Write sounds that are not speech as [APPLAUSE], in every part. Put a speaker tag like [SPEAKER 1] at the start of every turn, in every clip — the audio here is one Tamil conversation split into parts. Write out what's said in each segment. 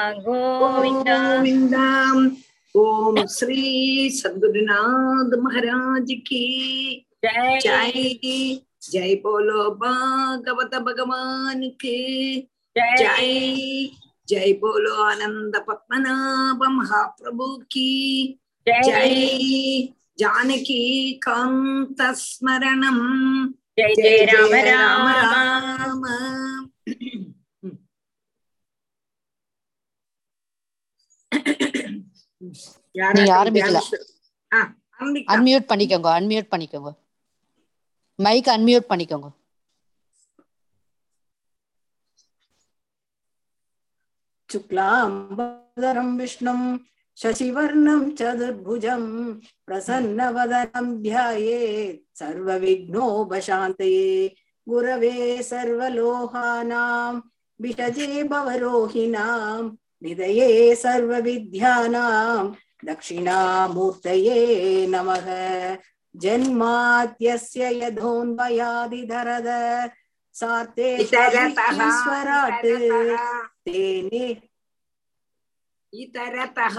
[SPEAKER 1] गोविन्द
[SPEAKER 2] गोविन्द ओम श्री सद्गुरुनाथ महाराज की
[SPEAKER 1] जय
[SPEAKER 2] जय जय बोलो भागवत भगवान की
[SPEAKER 1] जय
[SPEAKER 2] जय जय बोलो आनंद पद्मनाभ महाप्रभु की
[SPEAKER 1] जय
[SPEAKER 2] जय जानकी कांत स्मरणम
[SPEAKER 1] जय जय राम राम
[SPEAKER 2] राम
[SPEAKER 3] நீங்க ஆரம்பிக்கலாம்.
[SPEAKER 2] ஆ, ஆரம்பிக்கலாம்.
[SPEAKER 3] அன்மியூட் பண்ணிக்கோங்க அன்மியூட் பண்ணிக்கோங்க மைக் அன்மியூட் பண்ணிக்கோங்க
[SPEAKER 4] शुक्लाम्बरं विष्णुं शशिवर्णं चतुर्भुजं प्रसन्नवदनं ध्यायेत् सर्वविघ्नोपशान्तये गुरवे सर्वलोहानां विषजे भवरोहिणां निधये सर्वविद्यानां दक्षिणामूर्तये नमः। जन्मात्यस्य यथोन्वयादिधरद सार्थे स्वराट् तेने
[SPEAKER 2] इतरतः।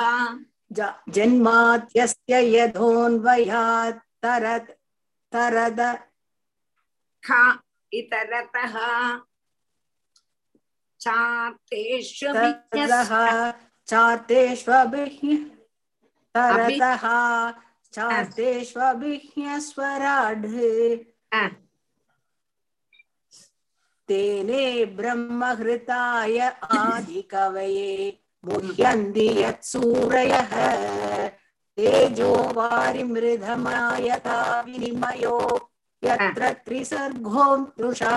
[SPEAKER 4] जन्मात्यस्य यथोन्वयात् तरत् तरद।
[SPEAKER 2] ख इतरतः।
[SPEAKER 4] तरदः चार्तेष्वभिः तरतः चार्तेष्वभिह्यस्वराढ् तेने ब्रह्महृताय आदिकवये मुह्यन्ति यत्सूरयः तेजो वारिमृधमायता विनिमयो यत्र त्रिसर्गो तृषा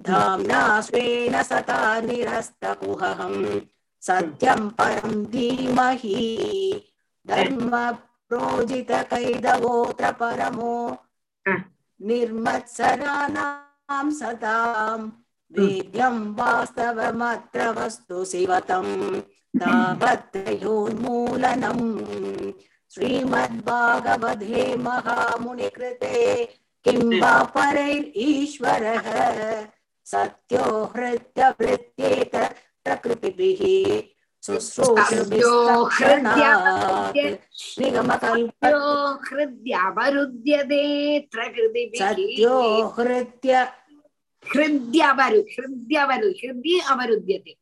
[SPEAKER 4] धाम्ना स्वेन सता निरस्तकुहम् सत्यं परं धीमहि। धर्म प्रोजितकैदवोऽत्र परमो
[SPEAKER 2] आ,
[SPEAKER 4] निर्मत्सराणां सतां। वेद्यं वास्तवमत्र वस्तु शिवतं। श्रीमद्भागवते महामुनिकृते। किं वा परैरीश्वरः सत्यो हृद्यवृत्त्येत प्रकृतिभिः
[SPEAKER 2] हृद्यवरुध्यते
[SPEAKER 4] सत्यो हृद्य
[SPEAKER 2] हृद्यवरु हृद्यवरु हृदि अवरुध्यते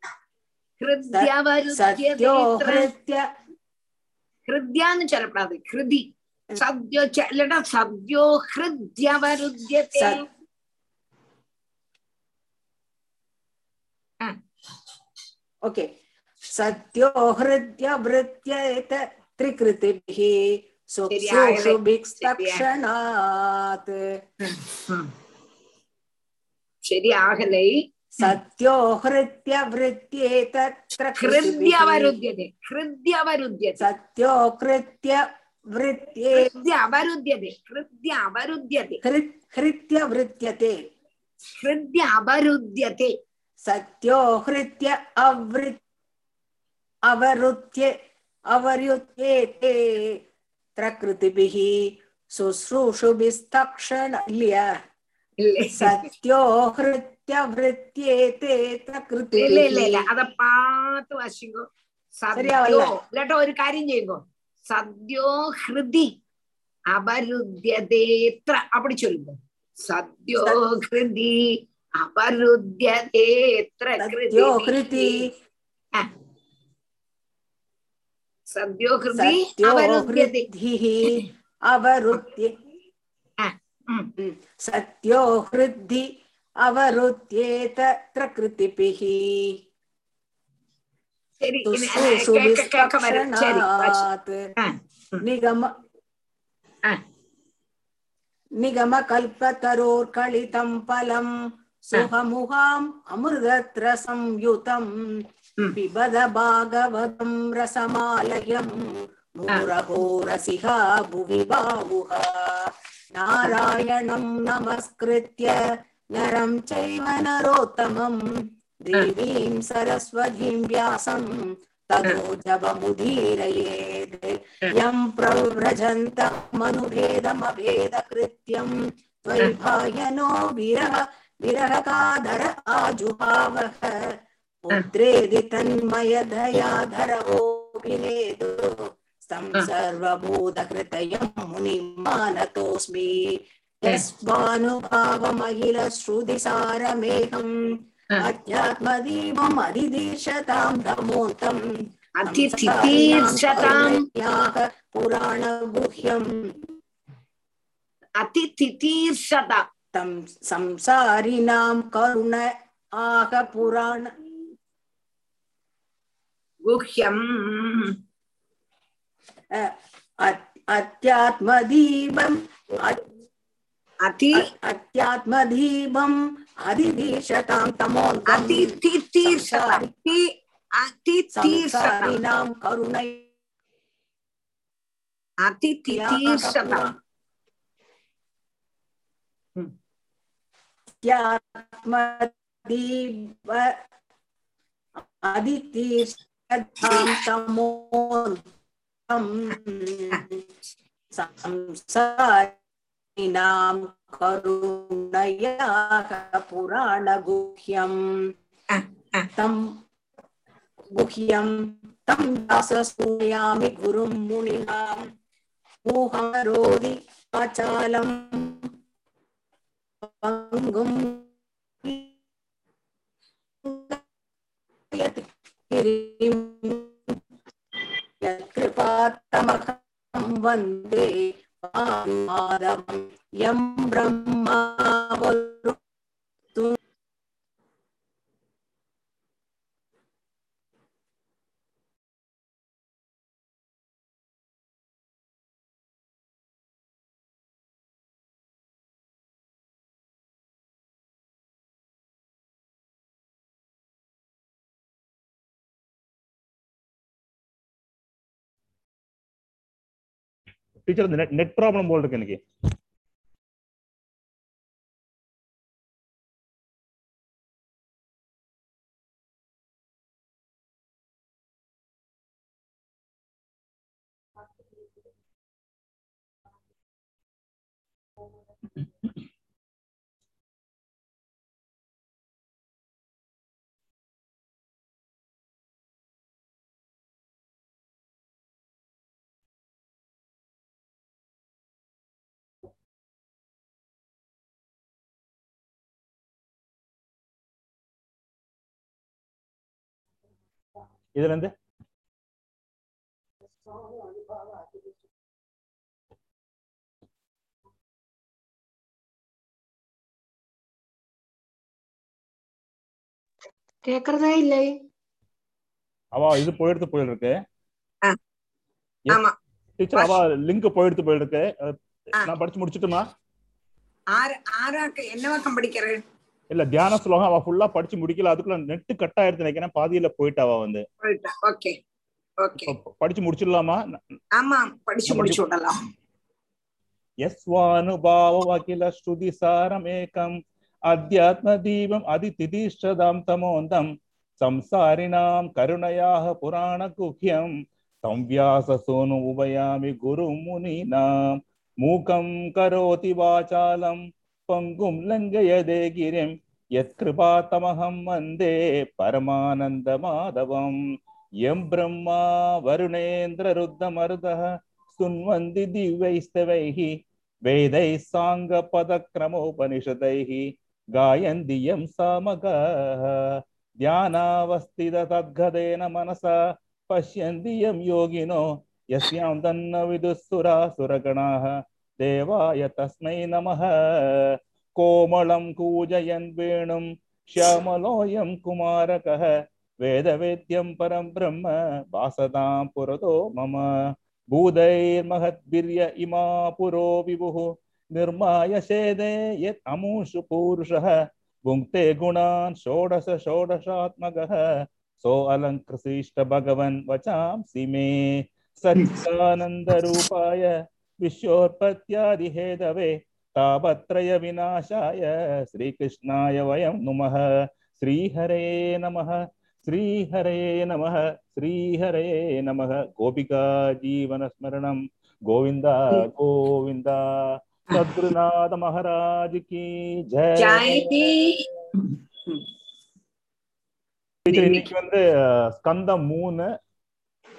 [SPEAKER 2] हृद्यवरुध्यते हृद्यान् चलपडादे हृदि सद्यो लेट सद्यो
[SPEAKER 4] हृद्यवरुध्यते ओके सत्योहृद्यवृत्येत त्रिकृतिभिः சுபிக்ஸ்தக்ஷணாத்
[SPEAKER 2] சரியாகலை
[SPEAKER 4] சத்யோஹிருத்ய விருத்தியேதத்ர ஹிருத்யவருத்யதே ஹிருத்யவருத்யதே
[SPEAKER 2] சத்யோஹிருத்ய விருத்தியேத்ய
[SPEAKER 4] அவருத்யதே ஹிருத்ய அவருத்யதே
[SPEAKER 2] ஹிருத்ய விருத்தியதே
[SPEAKER 4] ஹிருத்ய அவருத்யதே वृत्यते
[SPEAKER 2] ഹൃദ്യ അപരുദ്ധ്യത്തെ
[SPEAKER 4] सत्यो हृत्य अवृत् अवरुत्य अवर्युत्येते प्रकृतिभिः शुश्रूषुभिस्तक्षणल्य सत्यो हृत्य वृत्येते
[SPEAKER 2] ഇല്ല ഇല്ല ഇല്ല
[SPEAKER 4] प्रकृतिभिः
[SPEAKER 2] അത പാത്ത് വാശിക്കോ സദ്യോ
[SPEAKER 4] ശരിയാവല്ല.
[SPEAKER 2] കേട്ടോ ഒരു കാര്യം ചെയ്യുമ്പോ സദ്യോ ഹൃദി അപരുദ്ധ്യതേത്ര അപ്പടി ചൊല്ലുമ്പോ സദ്യോ
[SPEAKER 4] अपरुध्यते सद्यो
[SPEAKER 2] हृदि अवरुद्ध्य
[SPEAKER 4] सत्यो हृद्धि अवरुध्येतत्र
[SPEAKER 2] कृतिभिः
[SPEAKER 4] निगम निगमकल्पतरोर्कलितं फलम् सुहमुहाम् अमृतत्र संयुतम्
[SPEAKER 2] ഉം.
[SPEAKER 4] पिबद भागवतं रसमालयम् मुरहो रसिहा भुवि बाहुः नारायणं नमस्कृत्य नरं चैव नरोत्तमम् देवीं सरस्वतीं व्यासं ततो जपमुदीरयेत् यं प्रव्रजन्तमनुभेदमभेदकृत्यं त्वयि भायनो विरह विरहकादर आजुहावः मुद्रेदि तन्मयधयाधरवोऽभिनेतु स्तं सर्वभूतहृतयं मुनिमानतोऽस्मि। यस्वानुभावमहिलश्रुतिसारमेहम् अध्यात्मदीपम् अधिदीर्षतां प्रमोन्तम्
[SPEAKER 2] अतिथितीर्षतां
[SPEAKER 4] पुराणगुह्यम्।
[SPEAKER 2] अतिथितीर्षता
[SPEAKER 4] तं संसारिणां करुण आह पुराण
[SPEAKER 2] गुह्यम्
[SPEAKER 4] अत्यात्मदीपम्
[SPEAKER 2] अति
[SPEAKER 4] अत्यात्मदीपम्
[SPEAKER 2] अधिदीशतां
[SPEAKER 4] तमोतीर्षतां करुणै
[SPEAKER 2] अतितीर्षताम्
[SPEAKER 4] त्यात्मदीप अदितीर्षतां तमोन्तम् संसारिणां करुणयाः पुराणगुह्यम् तं गुह्यं तं दासस्तूयामि गुरुं मुनिनां मोहरोधि आचालम् பங்கும் கிருபாத்தமகம் வந்தே மாதவம் எம் பிரம்மா
[SPEAKER 5] டீச்சர் இந்த நெட் ப்ராப்ளம் போல் இருக்கு எனக்கு இதுல இருந்து?
[SPEAKER 2] கேக்குறதா இல்லை?
[SPEAKER 5] அவ இது போயிடுத்து போயிருக்கு டீச்சர் அவ லிங்க் போயிடுத்து போயிருக்கு. நான் படிச்சு முடிச்சுட்டுமா?
[SPEAKER 2] ஆறு ஆறாக்கு என்ன பக்கம் படிக்கிறது?
[SPEAKER 5] இல்ல தியான ஸ்லோகம் அவ ஃபுல்லா படிச்சு முடிக்கல அதுக்குள்ள நெட் கட் ஆயிடுச்சு நினைக்கிறேன் பாதியில போயிட்டா அவ வந்து
[SPEAKER 2] போயிட்டா ஓகே ஓகே
[SPEAKER 5] இப்ப படிச்சு முடிச்சிடலாமா
[SPEAKER 2] ஆமா படிச்சு முடிச்சு விடலாம்
[SPEAKER 5] యస్వానుభావకిల శ్రుతి సారమేకం అధ్యాత్మదీపం అదితిదిష్టదాం తమోందం సంసారిణాం కరుణయాః పురాణగుహ్యం సంవ్యాససోను ఉభయామి గురుం మునీనాం మూకం కరోతి వాచాలం പൊങ്കും ലംഘയതേ ഗിരിം യത്കൃപാതമഹം വന്ദേ പരമാനന്ദമാധവം യം ബ്രഹ്മാ വരുണേന്ദ്രരുദ്രമരുത സുന്വന്തി ദിവ്യൈസ്തവൈഃ വേദൈ സാംഗപദക്രമോപനിഷദൈഃ ഗായന്തി യം സാമകാഃ ധ്യാനാവസ്ഥിത തദ്ഗതേന മനസാ പശ്യന്തി യം യോഗിനോ യസ്യാം തന്ന വിദുസുരാസുരഗണാഃ देवाय तस्मै नमः कोमलं कूजयन् वेणुं श्यामलोऽयं कुमारकः वेदवेद्यं परं ब्रह्म वासतां पुरतो मम भूतैर्महद्भिर्य इमा पुरो विभुः निर्माय शेदे यत् अमुषु पूरुषः भुङ्क्ते गुणान् षोडश षोडशात्मकः सो अलङ्कृशिष्ट भगवन् वचांसि मे सच्चिदानन्दरूपाय विश्वोत्पत्त्यादिहेदवे तापत्रय विनाशाय श्रीकृष्णाय वयं नुमः श्रीहरे नमः श्रीहरे नमः श्रीहरे नमः गोपिका जीवनस्मरणं गोविन्द गोविन्द सद्गुरुनाथ महाराज की जय
[SPEAKER 2] ஜாயதி
[SPEAKER 5] டீச்சர் இன்னைக்கு வந்து அஹ், ஸ்கந்தம் மூணு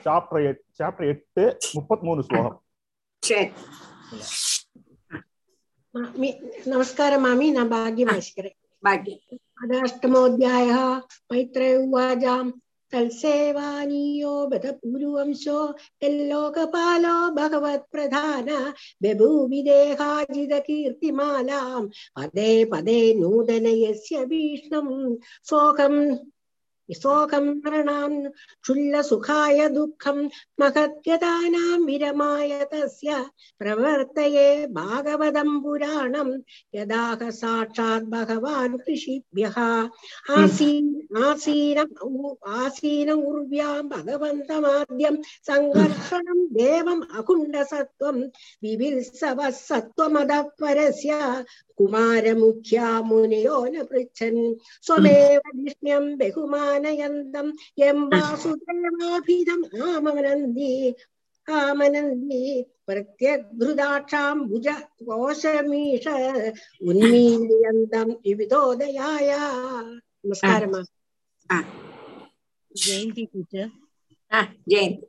[SPEAKER 5] சாப்டர் எட் சாப்டர் எட்டு முப்பத்தி மூணு ஸ்லோகம்
[SPEAKER 2] சரி
[SPEAKER 6] मामि नमस्कार मामी न भाग्यमाश्करे
[SPEAKER 2] भाग्य
[SPEAKER 6] अदाष्टमोऽध्यायः मैत्रे उवाजाम् तल्सेवानीयो बत पूर्वंशो यल्लोकपालो भगवत्प्रधान बेभूमिदेहाजितकीर्तिमालां पदे पदे नूदन यस्य भीष्णं सोऽहं விசோகம் மரணாம் క్షుల్ల సుఖాయ దుఃఖం మహత్యతానాం విరమాయ తస్య ప్రవర్తయే భాగవతం పురాణం యదాహ సాక్షాత్ భగవాన్ ఋషిభ్యః ఆసీన్ ఆసీన ఆసీన ఉర్వ్యాం భగవంతమాద్యం సంఘర్షణం దేవం అకుండ సత్వం వివిల్సవ సత్వమద పరస్య കുമാരമുഖ്യാ മുനിയോ ന പൃച്ഛൻ സ്വമേവ ധിഷ്ണ്യം ബഹുമാനയന്തം എം വാസുദേവാഭിതം ആമനന്ദി ആമനന്ദി പ്രത്യഗ്ധൃതാക്ഷാംബുജ കോശമീഷ ഉന്മീലിയന്തം വിവിധോദയായ
[SPEAKER 7] നമസ്കാരമാ ജയന്തി
[SPEAKER 2] ടീച്ചർ ജയന്തി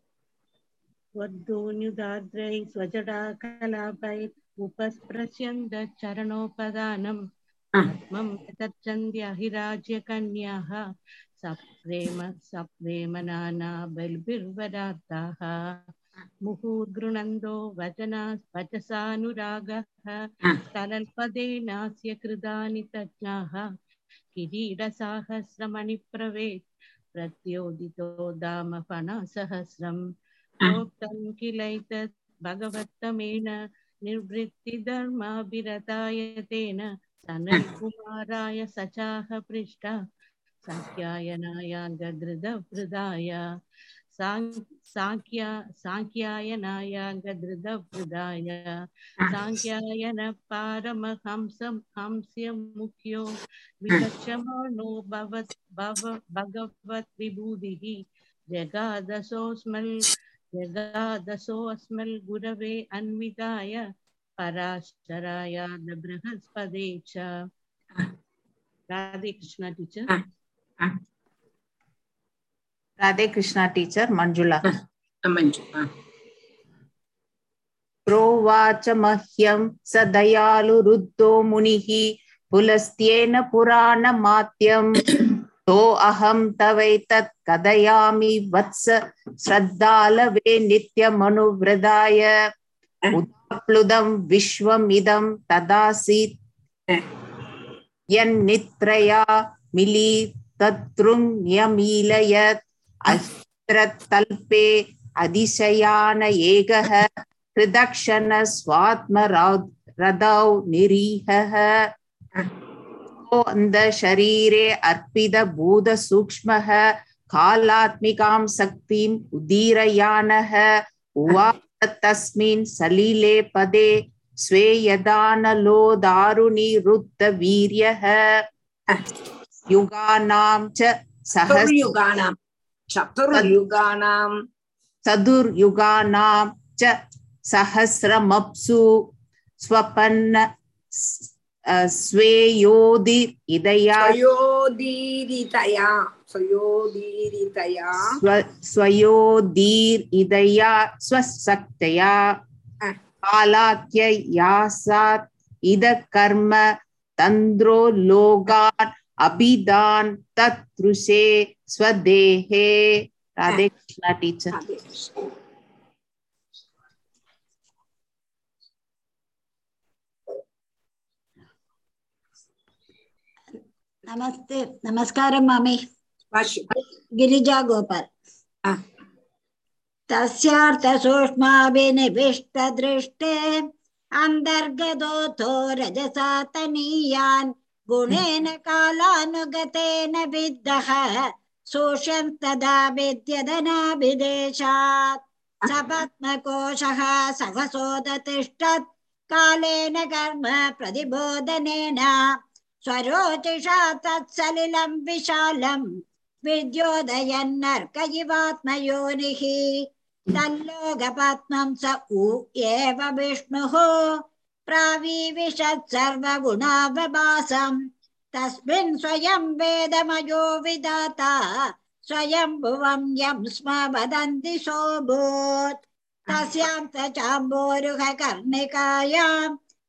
[SPEAKER 7] स्वद्दोन्युदाद्रैः स्वजडाकलापैः उपस्पृश्यन्त चरणोपदानम्
[SPEAKER 2] ஆ.
[SPEAKER 7] आत्मं तच्चन्द्याहिराज्यकन्याः सप्रेम सप्रेम नाना बलिभिर्वराताः मुहुर्गृणन्दो वचना वचसानुरागः
[SPEAKER 2] ஆ.
[SPEAKER 7] तलल्पदेनास्य कृतानि तज्ञाः किरीटसाहस्रमणिप्रवेत् प्रत्योदितो दाम फणसहस्रम् प्रोक्तं किलैतत् भगवत्तमेन निर्वृत्तिधर्माभिरताय तेन सनत्कुमाराय सचाह पृष्ठा साख्यायनायाङ्गधृतवृदाय साङ्ख्या साङ्ख्यायनायाङ्गधृतवृदाय यदा दशोऽस्मल् गुरवे अन्विताय पराशराय बृहस्पदे च। Radhe
[SPEAKER 8] Krishna teacher Radhe Krishna
[SPEAKER 2] teacher Manjula.
[SPEAKER 8] प्रोवाच मह्यं स दयालुरुद्धो मुनिः पुलस्त्येन पुराणमात्यम्। तो अहं तवैतत् कथयामि वत्स श्रद्धालवे नित्यमनुवृदाय उदाप्लुदं विश्वमिदं तदासीत् यन्नित्रया मिली तत्तृण्यमीलयत् अत्रतल्पे अधिशयान एकः हृदक्षण स्वात्मरदौ निरीहः अन्ध அந்த ஷரீரே அர்ப்பித பூத சூக்மக காலாத்மிகாம் சக்திம் உதீரயானக உவாத தஸ்மின் சலீலே பதே ஸ்வேயதானலோ தாருணி ருத்த வீரியக
[SPEAKER 2] யுகானாம் ச
[SPEAKER 8] சகயுகானாம் சதுர்யுகானாம். சதுர்யுகானாம் ச சஹசிரமப்சு ஸ்வபன்ன स्वेयोदि इदया
[SPEAKER 2] स्वयोदीरितया स्वयोदीरितया।
[SPEAKER 8] स्व स्वयोदीर् इदया स्वशक्तया. कालाख्ययासात् इद कर्म तन्द्रो लोगान् अभिदान् तत्रुषे स्वदेहे। राधे कृष्णा टीचर
[SPEAKER 9] నమస్తే
[SPEAKER 2] నమస్కారం
[SPEAKER 9] మామి గిరిజా
[SPEAKER 2] గోపాల్
[SPEAKER 9] तस्यार्थसूक्ष्माभिनिविष्टदृष्टे अन्तर्गतोऽथो रजसातनीयान् गुणेन कालानुगतेन विद्धः शोषन्तदा विद्यधनाभिदेशात् सपद्मकोशः सहसोदतिष्ठत् कालेन कर्म प्रतिबोधनेन। स्वरोचिषा तत्सलिलं विशालं विद्योदयन्नर्क इवात्मयोनिः तल्लोकपद्मं स उ एव विष्णुः प्रावीविशत् सर्वगुणावभासम् तस्मिन् स्वयं वेदमयो विधाता स्वयं भुवं यं स्म वदन्ति सोऽभूत् तस्यां स चाम्बोरुहकर्णिकायाम्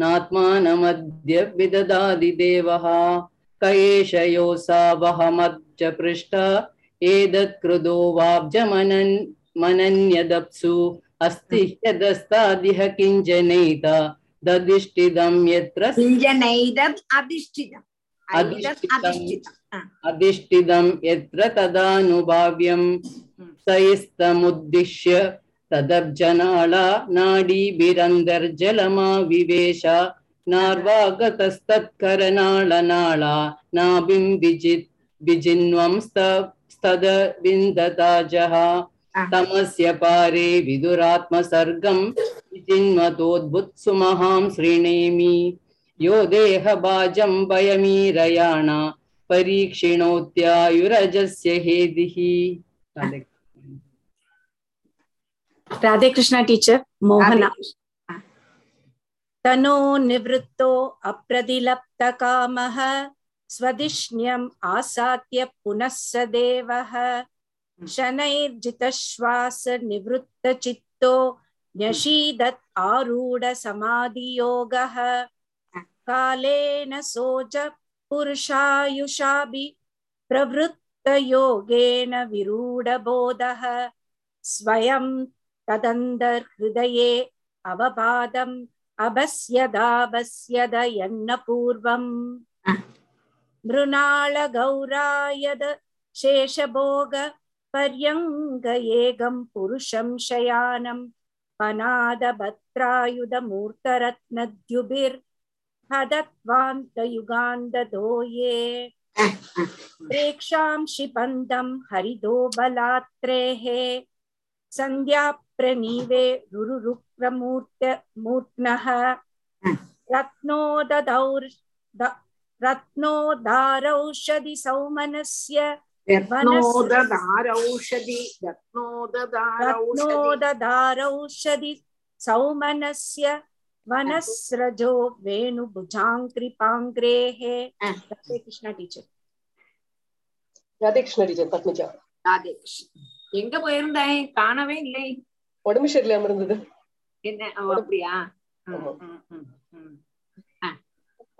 [SPEAKER 10] नात्मानमद्य विददादि देवः क एष योऽसावहमब्ज पृष्ठ एतत्कृदो वाब्जमनन् मनन्यदप्सु। अस्ति ह्यदस्तादिह किञ्जनैत। ददिष्टिदं यत्र
[SPEAKER 2] किञ्जनैदम् अधिष्ठितम्.
[SPEAKER 10] अधिष्ठितं यत्र तदानुभाव्यं सयस्तमुद्दिश्य तदब्जनाला नाडीभिरन्तर्जलमाविवेश नार्वागतस्तत्करनाळनाळा नाभिं विजित् विजिन्वं स्तदविन्दताजः तमस्य पारे विदुरात्मसर्गं विजिन्वतोद्भुत्सुमहां श्रीणेमि यो देहभाजं भयमीरयाण परीक्षिणोत्यायुरजस्य हेदिः
[SPEAKER 11] राधे कृष्णा टीचर मोहना तनो निवृत्तो अप्रतिलप्त कामः स्वदिष्ण्यम् आसाद्य पुनः स देवः शनैर्जितश्वास निवृत्तचित्तो न्यषीदत् आरूढसमाधियोगः कालेन सोज पुरुषायुषाभि प्रवृत्तयोगेन विरूढबोधः स्वयं तदन्तर्हृदये अवपादम् अभस्यदाभस्यद यन्नपूर्वम् मृणालगौरायद शेषभोग पर्यङ्गयेगं पुरुषं शयानं पनादभद्रायुधमूर्तरत्नद्युभिर् हदत्वान्तयुगान्तदो ये प्रेक्षां क्षिपन्दं हरिदो बलात्रेः सन्ध्याप्रणीवे रुरुरुक्रमूर्त मूर्त्नः रत्नोदधौर् द- रत्नोदारौषधि सौमनस्य
[SPEAKER 2] रत्नोदधारौषधि रत्नोदधारौषधि
[SPEAKER 11] रत्नोदधारौषधि सौमनस्य वनस्रजो वेणुभुजाङ्कृपाङ्ग्रेः राधे कृष्ण टीचर
[SPEAKER 12] ராதே கிருஷ்ண டீச்சர் பத்மஜா
[SPEAKER 2] ராதே கிருஷ்ணன் எங்க போயிருந்தேன் காணவே இல்லை
[SPEAKER 12] உடம்பு சரியில்லாம இருந்தது
[SPEAKER 2] என்ன ஓ, அப்படியா ம், ம், ம், ம்.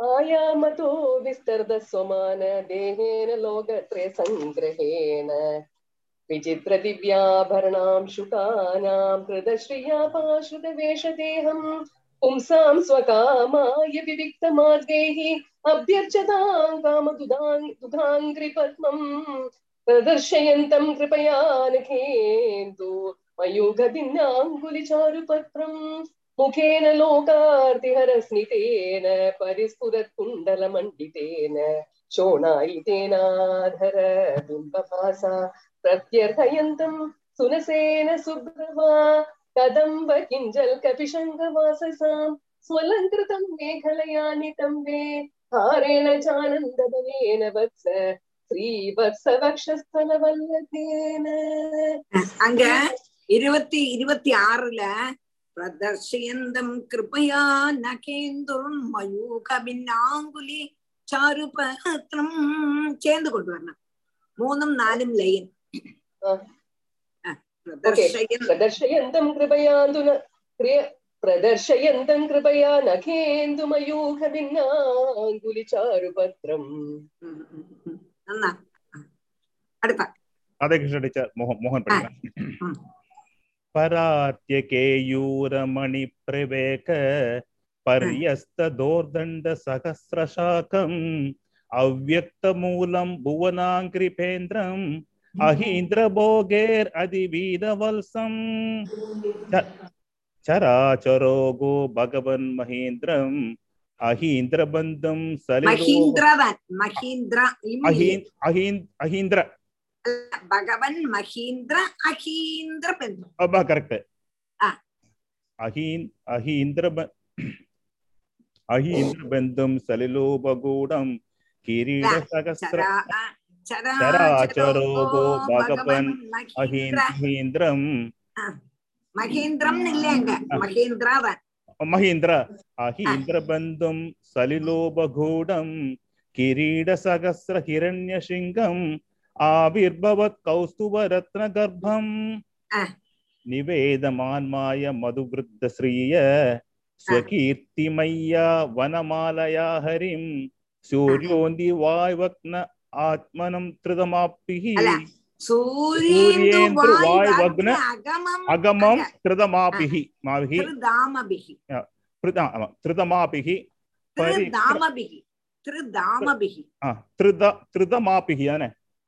[SPEAKER 12] आयामतो विस्तरद स्वमान देहेन लोकत्रय सङ्ग्रहेण विचित्र दिव्याभरणां शुकानां कृतश्रिया पाश्रितवेषदेहम् पुंसां स्वकामाय विविक्तमार्गैः अभ्यर्चतां कामदुधां दुधाङ्घ्रिपद्मम् प्रदर्शयन्तं कृपया नखेन्दु मयूगभिन्नाङ्गुलिचारुपत्रम् मुखेन लोकार्तिहरस्मितेन परिस्फुरत्कुण्डलमण्डितेन शोणायितेनाधर बिम्बभासा प्रत्यर्थयन्तं सुनसेन सुब्रवा कदम्ब किञ्जल् कपिशङ्गवाससां स्वलङ्कृतं मेखलयानितं वे हारेण चानन्दबलेन वत्स श्रीवत्सवक्षस्थलवल्लभेन
[SPEAKER 2] அங்க இருபத்தி இருபத்தி ஆறுல பிரதர்ஷயந்தம் கிருபயா நகேந்துருன் மயூக பின்னாங்குலி சாருபத்திரம் சேர்ந்து கொண்டு வரணும்
[SPEAKER 12] മൂന്നും നാലും ലൈൻ പ്രദർശയന്തം കൃപയാന്തുന
[SPEAKER 2] ക്രിയ പ്രദർശയന്തം
[SPEAKER 5] കൃപയാ നഖേന്ദുമയൂഖ ഭിന്നാങ്കുലി ചാരുപത്രം അടുത്ത രാധകൃഷ്ണ ടീച്ചർ മോഹൻ മോഹൻ പഠിക്കണം परात्यकेयूरमणिप्रवेक पर्यस्तदोर्दण्डसहस्रशाकम् अव्यक्तमूलं भुवनाङ्कृपेन्द्रम् अहीन्द्रभोगेरधिवीरवल्सम् चराचरोगो भगवन्महेन्द्रम् अहीन्द्रबन्धं सलिन्द्र अहीन्द्र அஹீந்திரபந்தம் சலிலோ
[SPEAKER 2] மஹீந்திரவன் மஹீந்திர
[SPEAKER 5] அஹீன் அஹீன் அஹீந்திர
[SPEAKER 2] பகவன் மஹீந்திர அஹீந்திர பெந்து
[SPEAKER 5] அப்பா கரெக்ட்
[SPEAKER 2] ஆ.
[SPEAKER 5] அஹீன் அஹீந்திர அஹீந்திரபந்தம் சலிலோபகூடம் கிரீட சகஸ்ர
[SPEAKER 2] சரா சரா
[SPEAKER 5] சராச்சரோகோ பகவன்
[SPEAKER 2] மஹீந்திர
[SPEAKER 5] அஹீந்திரம்
[SPEAKER 2] மகேந்திரம் இல்லைங்க மகேந்திரவன்
[SPEAKER 5] மஹீந்திர அஹீந்திரபந்தம் சலிலோபகூடம் கிரீட சகஸ்ர ஹிரண்ய சிங்கம் ஆவிர்பவத் கௌஸ்துபரத்ன கர்ப்பம்
[SPEAKER 2] ஆ.
[SPEAKER 5] நிவேதமான்மாய மதுவிருத்த ஸ்ரீய ஸ்வகீர்த்திமய்யா வனமாலயா ஹரிம் சூர்யோந்தி வாய்வக்ன ஆத்மனம் திருதமாப்பிஹி
[SPEAKER 2] அல்ல சூரியேந்து
[SPEAKER 5] சூரியேந்து
[SPEAKER 2] வாய்
[SPEAKER 5] வாய்வக்ன
[SPEAKER 2] அகமம் திருதாமபிகி
[SPEAKER 5] பரி
[SPEAKER 2] திருதாமபிகி திருதாமபிகி
[SPEAKER 5] தானே
[SPEAKER 2] திருதாமபிகி
[SPEAKER 5] திருத ஓகே
[SPEAKER 2] திருதாமபிகி
[SPEAKER 5] திருதாமபிஹி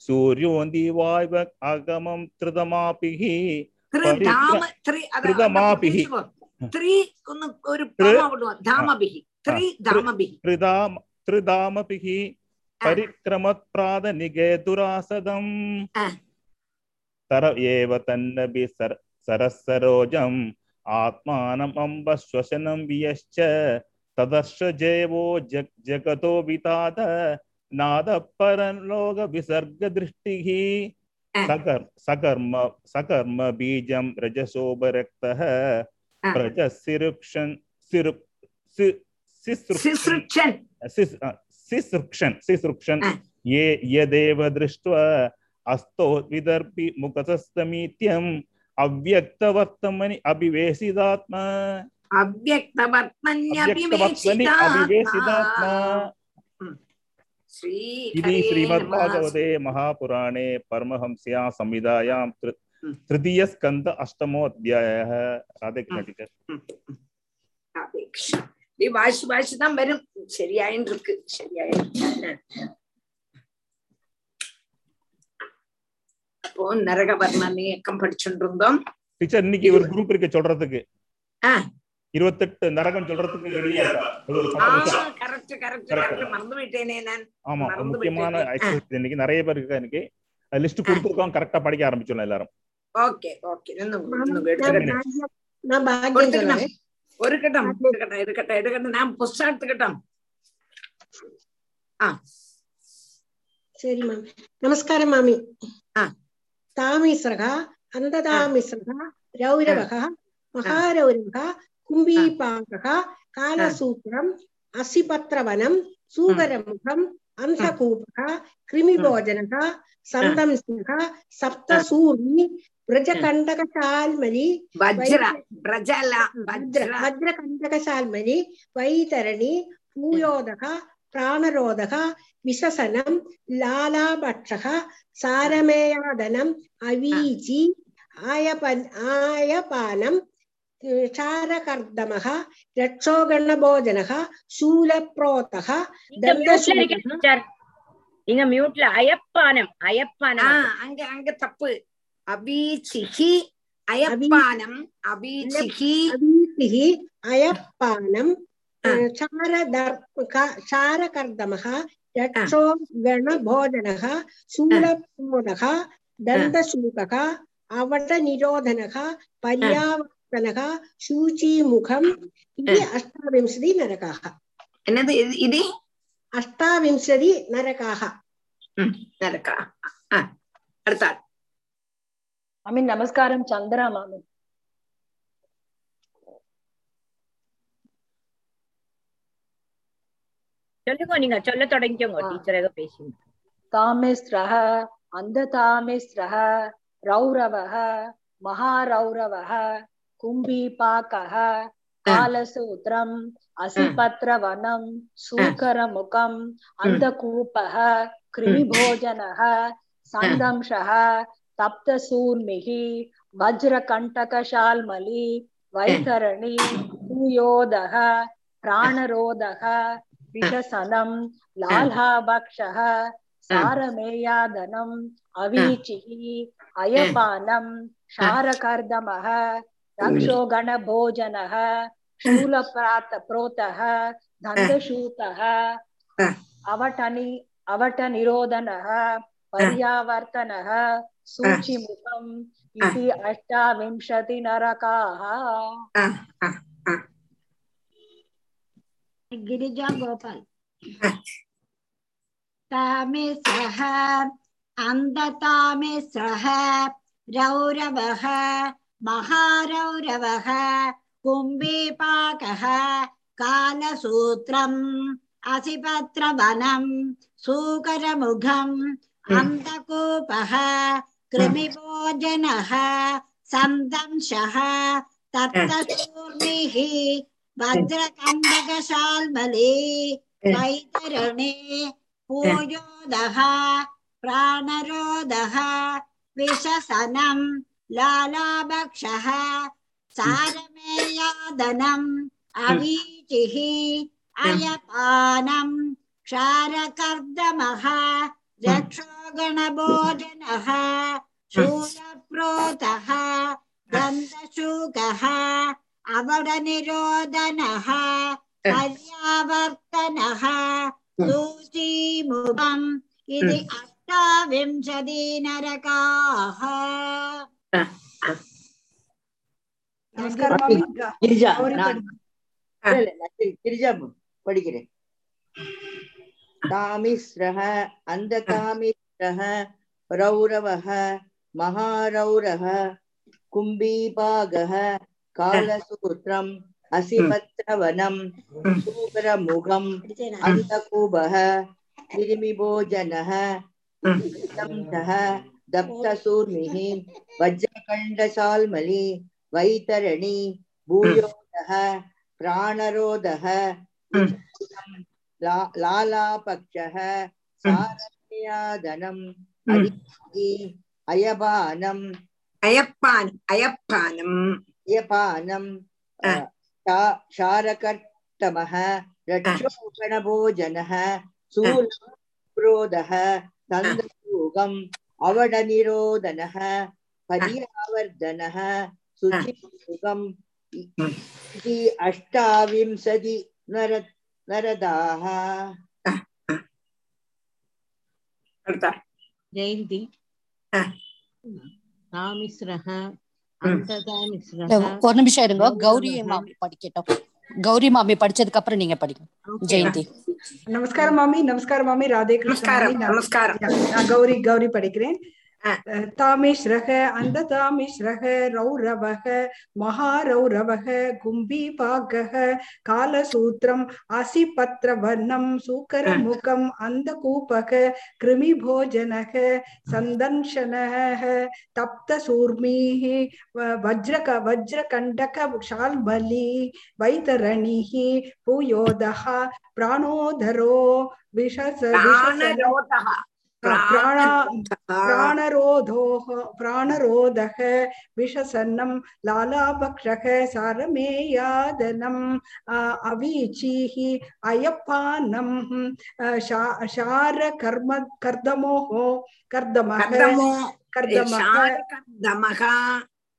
[SPEAKER 2] सूर्योऽन्दी वायवक्
[SPEAKER 5] आगमं
[SPEAKER 2] त्रिदमापिः ത്രിതമാപിഹ ത്രീ ഒന്ന് ഒരു
[SPEAKER 5] ധാമപിഹ ത്രിധാമപിഹ ത്രിധാമ ത്രിധാമപിഹ പരിക്രമത്പ്രാത നികേതുരാസദം തര ഏവ തന്നബി സരസരോജം ആത്മാനം അംബ ശ്വസനം വിയശ്ച തദർശ ജയവോ ജഗതോ വിതാത
[SPEAKER 2] नादपरलोकविसर्गदृष्टिः
[SPEAKER 5] सकर् सकर्म सकर्म बीजं रजसोपरक्तः प्रजसिरुक्षन् सिरु सिसृक्षन् सिसृक्षन् ये यदेव दृष्ट्वा अस्तो विदर्पि मुखतस्तमीत्यम् अव्यक्तवर्तमनि अभिवेशितात्मा
[SPEAKER 2] अव्यक्तवर्तन्यभिवेशितात्मा
[SPEAKER 5] इति श्रीमद्भागवते महापुराणे परमहंस्या संविधायां तृ
[SPEAKER 2] Mm.
[SPEAKER 5] तृतीयस्कन्द अष्टमोऽध्यायः राधे कृष्ण टीचर
[SPEAKER 2] അപേക്ഷ ഈ വാശി വാശി தான் வரும் சரியாயின்னு இருக்கு சரியாயிருக்கு அப்போ நரகவர்ண இயக்கம் படிச்சுட்டு இருந்தோம்
[SPEAKER 5] டீச்சர் இன்னைக்கு ஒரு குரூப் இருக்கு சொல்றதுக்கு
[SPEAKER 2] ஆ.
[SPEAKER 5] இருபத்தெட்டு நரகம் சொல்றதுக்கு ரெடியா ஆமா முக்கியமான இன்னைக்கு. நிறைய பேர் இருக்கா இன்னைக்கு. லிஸ்ட் கொடுத்துருக்கோம். கரெக்டா படிக்க ஆரம்பிச்சிடலாம் எல்லாரும்.
[SPEAKER 2] இருக்கட்டும் இருக்கட்டும் இருக்கட்டும் இருக்கட்டும் நான் புதுசா எடுத்துக்கிட்டோம்
[SPEAKER 6] சரி மாமி. நமஸ்காரம் மாமி. தாமீஸ்வரகா அந்ததாமீஸ்வரகா ரௌரவகா மகாரௌரவகா கும்பீபாங்கः कालसूत्रम् असिपत्रवनं सूकरमुखम्
[SPEAKER 2] अन्धकूपः कृमिभोजनः सन्दंशः
[SPEAKER 6] सप्तसूर्मि
[SPEAKER 2] व्रजकण्डकशाल्मनि
[SPEAKER 6] वज्रकण्डकशाल्मनि वैतरणि भूयोदः प्राणरोधः विशसनं लालाभक्षः सारमेयादनम् अवीचि आयप आयपानं ஷாரகர்தமக ரட்சோகணபோஜனக சூலப்ரோதக
[SPEAKER 1] இங்க மியூட்ல அயப்பானம் அயப்பானம்
[SPEAKER 2] அங்க அங்க தப்பு. அபீச்சிகி அயப்பானம் அபீச்சிகி
[SPEAKER 6] அபீச்சிகி அயப்பானம் ஷாரகர்தமக ரட்சோகணபோஜனக சூலப்ரோதக தந்தசூகக அவட நிரோதனக பரியாவ நரகா சூச்சி முகம்
[SPEAKER 2] இது அஷ்டாவிம்சதி நரகாக
[SPEAKER 6] என்னது? இது
[SPEAKER 2] அஷ்டாவிம்சதி நரகாக நரகா அடுத்தாள்
[SPEAKER 13] மாமி நமஸ்காரம் சந்திரா மாமி
[SPEAKER 1] சொல்லுங்க நீங்க சொல்ல தொடங்கிக்கோங்க
[SPEAKER 13] டீச்சர்
[SPEAKER 1] ஏதோ பேசுங்க.
[SPEAKER 13] தாமேஸ்ரஹ அந்த தாமேஸ்ரஹ ரௌரவஹ மகாரௌரவஹ कुम्भीपाकः कालसूत्रम् असिपत्रवनम् सूकरमुखम् अन्धकूपः कृमिभोजनः सन्दंशः तप्तसूर्मिः वज्रकण्टकशाल्मली वैतरणी भूयोदः प्राणरोदः विषसनम् लाल्हाभक्षः सारमेयादनम् अवीचिः अयपानम् क्षारकर्दमः रक्षोगणभोजनः शूलप्रात प्रोतः दन्तशूतः अवटनि अवटनिरोधनः पर्यावर्तनः सूचिमुखम् इति अष्टाविंशतिनरकाः
[SPEAKER 9] गिरिजा गोपाल तामिस्रः अन्धतामिस्रः रौरवः महारौरवः कुम्भीपाकः कालसूत्रम् असिपत्रवनम् सूकरमुखम् अन्धकूपः कृमिभोजनः सन्दंशः तप्तसूर्मिः वज्रकण्डकशाल्मली वैतरणे पूयोदः प्राणरोधः विषसनं लालाभक्षः सारमेयादनम् अवीचिः अयपानम् क्षारकर्दमः रक्षोगणभोजनः शूलप्रोतः दन्तशूकः अवडनिरोदनः पर्यावर्तनः सूचीमुखम् इति अष्टाविंशति नरकाः
[SPEAKER 14] கிரிஜா கிரிஜா படிக்கிறேன் தாமிஸ்ரः அந்தகாமிஸ்ரः ரௌரவः மகாரௌரः கும்பீபாகः காலசூத்திரம் அசிபத்ரவனம் சூகரமுகம் அந்தகூபः கிருமிபோஜனः दंशः दप्तसूर्मिः [LAUGHS] वज्रखण्डसाल्मली वैतरणी भूयोदः प्राणरोदः [CLEARS THROAT] ला, लालापक्षः सारण्यादनम् [CLEARS THROAT] हम्म। अयपानम्
[SPEAKER 2] अयप्पानम् अयप्पानम्
[SPEAKER 14] अयपानम् क्षारकर्तमः रक्षोगणभोजनः शूलक्रोधः तन्द्रयोगम् अवडनिरोधनः पर्यावर्धनः शुचिमुखम् इति अष्टाविंशति नर नरदाः
[SPEAKER 7] जयन्ती தாமிஸ்ரஹ
[SPEAKER 3] இல்ல,
[SPEAKER 7] அந்ததாமிஸ்ரஹ
[SPEAKER 3] ஒரு நிமிஷம் இருங்க கௌரி மாமி படிக்கட்டும் கௌரி மாமி படிச்சதுக்கு அப்புறம் நீங்க படிங்க. ஜெயந்தி.
[SPEAKER 15] நமஸ்காரம் மாமி நமஸ்காரம் மாமி ராதே கிருஷ்ண
[SPEAKER 2] நமஸ்காரம்.
[SPEAKER 15] நான் கௌரி கௌரி படிக்கிறேன். तामिश्रः अन्धतामिश्रः रौरवः महारौरवः गुम्बीपाकः कालसूत्रम् आसिपत्रवर्णं सूकरमुखम् अन्धकूपः
[SPEAKER 2] कृमिभोजनः
[SPEAKER 15] सन्दंशनः प्राणरोधोः प्राणरोधः विषसन्नं लालाभक्षः सारमेयादनम् अ, अवीचिः अयपानम् अ, शा- शारकर्म कर्दमोः कर्दमः
[SPEAKER 2] कर्दमो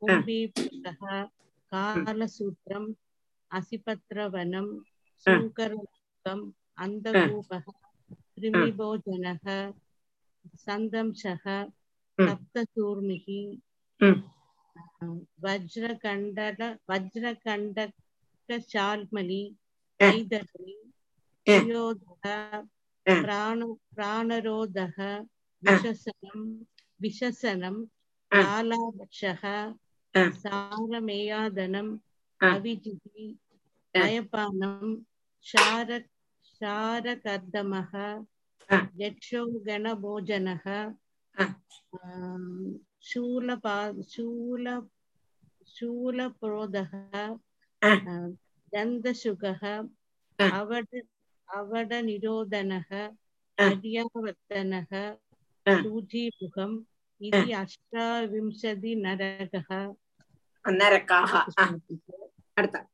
[SPEAKER 7] पूर्वीपुरतः कालसूत्रम् असिपत्रवनं शङ्करमुखम् अन्धकूपः कृमिभोजनः सन्दंशः सप्तसूर्मिः वज्रकण्डल वज्रकण्डकशाल्मलि वैदर्णी विरोधः प्राण प्राणरोधः विशसनं विशसनं कालाभक्षः सारमेयादनम् अविजिः अयपानं शार शारकर्दमः यक्षोगणभोजनः शूलपा शूल शूलप्रोदः गन्धशुकः अवड अवडनिरोधनः पर्यावर्तनः सूचीमुखम् इति अष्टाविंशति
[SPEAKER 2] നരക്കാഹ അടുത്ത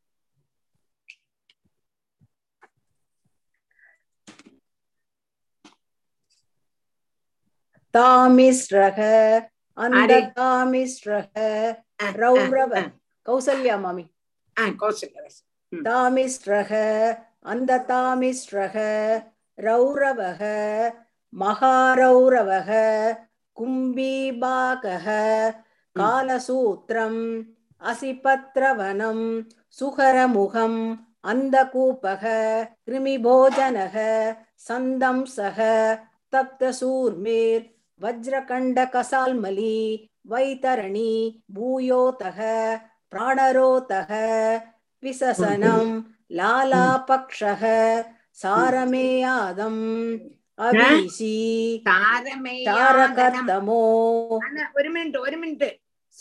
[SPEAKER 4] தாமிஸ்ரக அந்த தாமிஸ்ரக. ரௌரவ கௌசல்யா மாமி. தாமிஸ்ரக அந்த தாமிஸ்ரக. ரௌரவக மகாரௌரவக. கும்பீபாக காலசூத்திரம். असिपत्रवनं सुहरमुहम् अन्धकूपः कृमिभोजनः सन्दं सह तप्तसूर्मिर्वज्रकण्डकसाल्मली वैतरणी भूयोतः प्राणरोतः विससनं लालापक्षः सारमेयादम् अवीशी तारकर्तमो
[SPEAKER 2] ഒരു മിനിറ്റ് ഒരു മിനിറ്റ്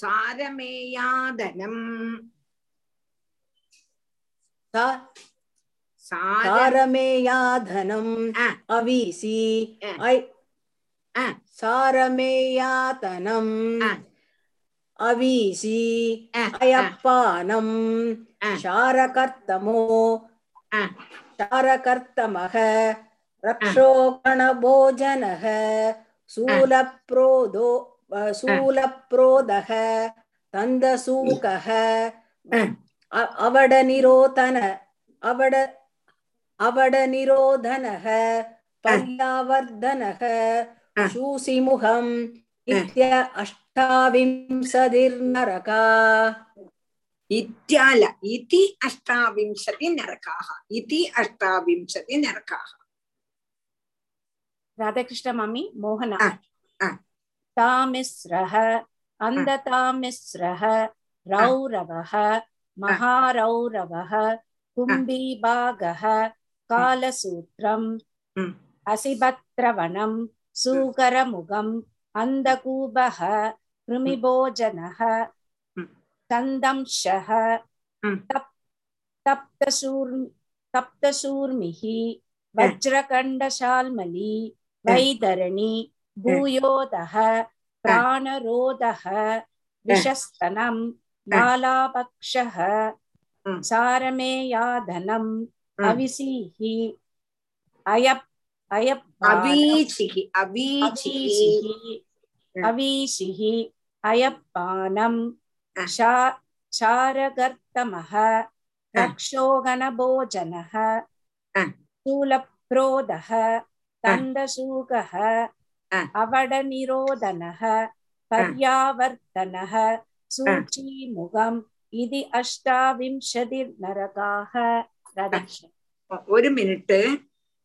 [SPEAKER 2] சாரமேயாதனம்.
[SPEAKER 4] சாரமேயாதனம். அவிசி. சாரமேயாதனம். அவீசி. அயப்பானம். சாரகர்த்தமோ. சாரகர்த்தமக. ரக்ஷோகணபோஜனக சூலப்ரோதோ சூலப்ரோதக தந்தசூகக அவட நிரோதன அவட அவட நிரோதனக பர்யாவர்தனக சூசிமுகம் இத்ய அஷ்டாவிம்சதிர்நரகா
[SPEAKER 2] இத்யால இதி அஷ்டாவிம்சதி நரகாக இதி அஷ்டாவிம்சதி நரகாக
[SPEAKER 11] ராதாகிருஷ்ண மாமி மோகனா. तामिस्रः अन्धतामिस्रः रौरवः महारौरवः कुम्भीभागः कालसूत्रम् असिभत्रवनं सूकरमुखम् अन्धकूपः कृमिभोजनः कन्दंशः तप् तप्तशूर् तप्तशूर्मिः वज्रकण्डशाल्मली वैदरणी भूयोदः विषस्तनं लालापक्षः सारमेयाधनम् अविसीः अयप् अयप्
[SPEAKER 2] अवीचिः अवीचिः
[SPEAKER 11] अवीशिः अयप्पानं शा शारगर्तमः रक्षोगणभोजनः அவடநிரோதனः पर्यावर्तनः सूचीमुखम् इति अष्टाविंशतिर्नरकाः
[SPEAKER 2] ഒരു മിനിറ്റ്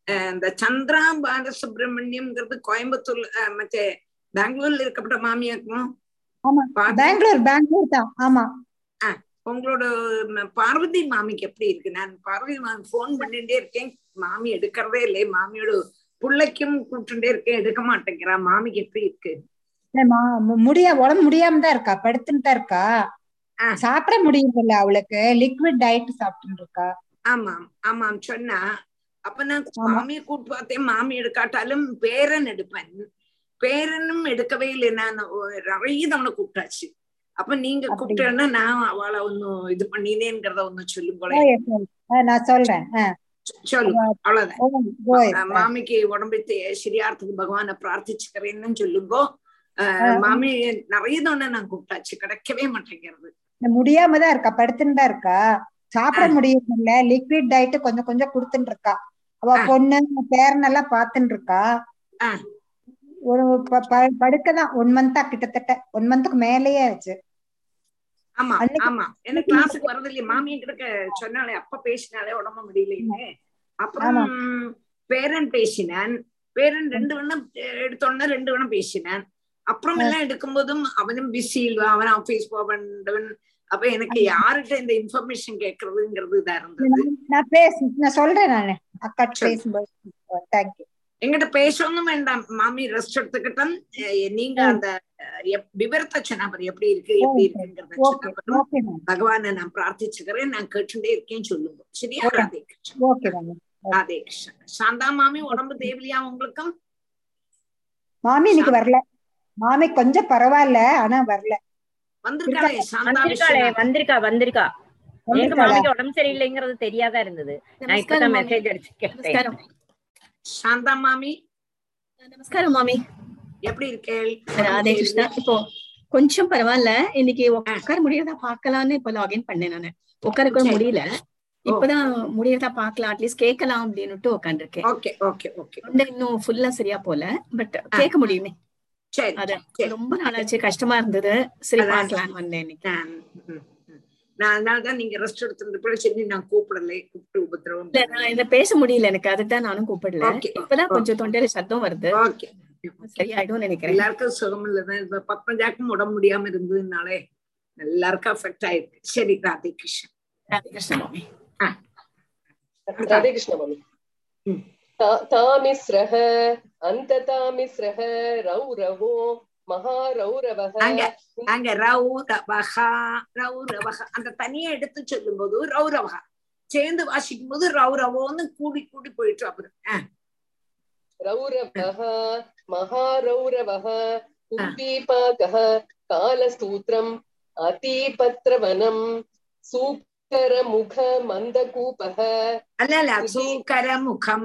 [SPEAKER 2] എന്താ ചന്ദ്രാ ബാലസുബ്രഹ്മണ്യംங்கிறது கோயம்புத்தூர் மറ്റே பெங்களூர்ல இருக்கப்பட்ட மாமியாக்கும்
[SPEAKER 16] பெங்களூர் பெங்களூர் தான். ஆமா.
[SPEAKER 2] உங்களோட பார்வதி மாமிக்கு எப்படி இருக்கு? நான் பார்வதி மாமி போன் பண்ணிட்டே இருக்கேன். மாமி எடுக்கிறதே இல்லை மாமியோட பிள்ளைக்கும் கூப்பிட்டுட்டே இருக்கேன் எடுக்க மாட்டேங்கிறா. மாமிக்கு எப்படி இருக்கு?
[SPEAKER 16] முடிய உடம்பு முடியாம தான் இருக்கா? படுத்துன்னு தான் இருக்கா? சாப்பிட முடியறதில்ல அவளுக்கு. லிக்விட் டயட் சாப்பிட்டு இருக்கா?
[SPEAKER 2] ஆமாம் ஆமாம் சொன்னா. அப்ப நான் மாமியை கூட்டு பார்த்தேன். மாமி எடுக்காட்டாலும் பேரன் எடுப்பேன். பேரனும் எடுக்கவே இல்லை. நான் நிறைய தவணை கூப்பிட்டாச்சு. அப்ப நீங்க கூப்பிட்டேன்னா நான் அவளை ஒன்னும் இது பண்ணினேங்கிறத ஒன்னும் சொல்லுங்களேன்
[SPEAKER 16] நான் சொல்றேன்.
[SPEAKER 2] சொல்லு அவ்வளவுதான் மாமிக்கு உடம்பு சரியாறதுக்கு பகவானை பிரார்த்திச்சுக்கிறேன்னு சொல்லுங்கோ மாமி நிறைய தவணை நான் கூப்பிட்டாச்சு கிடைக்கவே மாட்டேங்கிறது
[SPEAKER 16] முடியாம தான் இருக்கா படுத்துன்னு தான் இருக்கா சாப்பிட முடியல லிக்விட் டயட் கொஞ்சம் கொஞ்சம் கொடுத்துட்டு இருக்கா அவ பொண்ணு பேரனெல்லாம் பாத்துன்னு இருக்கா ஒரு படுக்கதான் ஒன் மந்தா கிட்டத்தட்ட ஒன் மந்த்துக்கு மேலேயே ஆச்சு
[SPEAKER 2] ஆமா ஆமா. என்ன கிளாஸுக்கு வரது இல்லையே. மாமி கிட்ட சொன்னாலே அப்ப பேசினாலே உடம்பு முடியலைன்னு அப்புறம். பேரன் பேசினான். பேரன் ரெண்டு வேணும் எடுத்தோடனே ரெண்டு வேணும் பேசினான். அப்புறம் எல்லாம் எடுக்கும்போதும் அவனும் பிஸி அவன் ஆபீஸ் போவன் அப்ப எனக்கு யாருகிட்ட இந்த இன்ஃபர்மேஷன் கேக்குறதுங்கிறது இதா இருந்தது.
[SPEAKER 16] நான் பேச நான் சொல்றேன் நானு. அக்கா பேசும்போது. தேங்க்யூ
[SPEAKER 2] எங்கிட்ட பேசணும் வேண்டாம். மாமி ரெஸ்ட் எடுத்துக்கிட்டோம். நீங்க அந்த விவரத்தை சொன்னா பாரு எப்படி இருக்கு எப்படி இருக்குங்கிறத பகவானை நான் பிரார்த்திச்சுக்கிறேன் நான் கேட்டுட்டே இருக்கேன் சொல்லுங்க. சரியா. ராதே கிருஷ்ணன் ராதே கிருஷ்ணன் சாந்தா மாமி உடம்பு தேவலையா உங்களுக்கும்
[SPEAKER 16] மாமி இன்னைக்கு வரல. மாமி கொஞ்சம் பரவாயில்ல ஆனா வரல.
[SPEAKER 2] வந்திருக்காளே சாந்தா
[SPEAKER 1] வந்திருக்காளே வந்திருக்கா வந்திருக்கா. எங்க? மாமிக்கு உடம்பு சரியில்லைங்கிறது தெரியாதா இருந்தது? நான் இப்பதான் மெசேஜ் அடிச்சு கேட்டேன்
[SPEAKER 2] சாந்தா மாமி.
[SPEAKER 17] நமஸ்காரம் மாமி.
[SPEAKER 2] எப்படி இருக்கேள்
[SPEAKER 17] ராதே கிருஷ்ணா இப்போ கொஞ்சம் பரவாயில்ல இன்னைக்கு உட்கார முடியறதா பார்க்கலாம்னு இப்ப லாகின் பண்ணேன் நானு. உட்கார கூட. முடியல. இப்பதான் முடியறதா பார்க்கலாம் அட்லீஸ்ட் கேட்கலாம் அப்படின்னுட்டு உட்காந்துருக்கேன்
[SPEAKER 2] ஓகே ஓகே ஓகே.
[SPEAKER 17] இன்னும் ஃபுல்லா சரியா போல பட் கேட்க முடியுமே.
[SPEAKER 2] சரி
[SPEAKER 17] அது
[SPEAKER 2] சரி.
[SPEAKER 17] ரொம்ப நாளாச்சு கஷ்டமா இருந்தது. சரி
[SPEAKER 2] அதான்.
[SPEAKER 17] பார்க்கலாம்னு வந்தேன் இன்னைக்கு.
[SPEAKER 2] நான் அதனாலதான் நீங்க ரெஸ்ட் எடுத்துட்டு சரி நான் கூப்பிடலை கூப்பிட்டு உபத்திரவம்
[SPEAKER 17] இல்ல நான் இத பேச முடியல எனக்கு அதுதான் நானும் கூப்பிடல. இப்பதான் கொஞ்சம் தொண்டையில சத்தம் வருது.
[SPEAKER 2] ஓகே.
[SPEAKER 17] சரியாயிடும் நினைக்கிறேன்.
[SPEAKER 2] எல்லாருக்கும் சுகம் இல்லதான் பத்மஜாக்கும் உடம்பு முடியாம இருந்ததுனாலே எல்லாருக்கும் அஃபெக்ட் ஆயிருக்கு. சரி ராதே கிருஷ்ணன்
[SPEAKER 17] ராதே கிருஷ்ண மாமி.
[SPEAKER 12] ராதே கிருஷ்ண மாமி
[SPEAKER 2] தாமிஸ்ரஹ அந்த தாமிஸ்ரஹ ரௌரவோ அந்த தனியா எடுத்து சொல்லும் போது ரௌரவகா சேர்ந்து வாசிக்கும் போது ரௌரவோன்னு கூடி கூடி போயிட்டு அப்புறம்.
[SPEAKER 12] रौरवः महारौरवः कुन्दीपाकः कालस्तूत्रम् अतिपत्रवनम् सूकरमुख मन्दकूपः
[SPEAKER 2] അല്ല അല്ല സൂകരമുഖം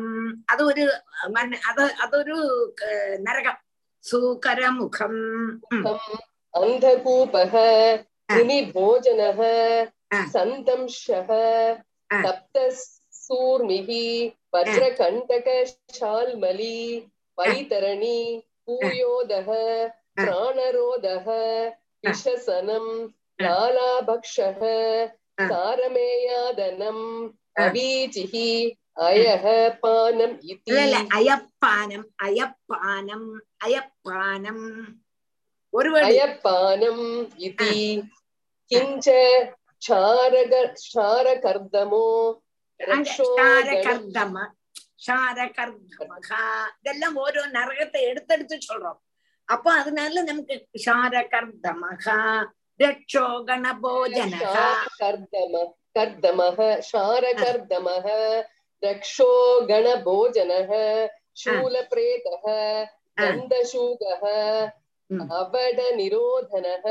[SPEAKER 2] അത് ഒരു മന്ന- അത് അതൊരു ക- നരകം സൂകരമുഖം ഉം.
[SPEAKER 12] अन्धकूपः मुनिभोजनः सन्तंशः சூர்மிகி வஜ்ரகண்டக ஷால்மலி வைதரணி பூயோதக பிராணரோதக விஷசனம் லாலாபக்ஷக சாரமேயாதனம் அவீச்சிஹி அயஹ
[SPEAKER 2] பானம்
[SPEAKER 12] இது.
[SPEAKER 2] அயப்பானம் அயப்பானம் அயப்பானம். ஒரு அயப்பானம் இது.
[SPEAKER 12] கிஞ்ச ஷாரக ஷாரகர்தமோ क्षारग क्षारकर्दमो रक्षोगण
[SPEAKER 2] ஷாரகர்தம ஷாரகர்தமக இதெல்லாம் ஓரோ நரகத்தை எடுத்தெடுத்து சொல்றோம் அப்போ அதனால நமக்கு ஷாரகர்தமக ரட்சோ கணபோஜனக
[SPEAKER 12] कर्दम कर्दमः क्षारकर्दमः रक्षो गणभोजनः शूलप्रेतः गन्धशूगः अवडनिरोधनः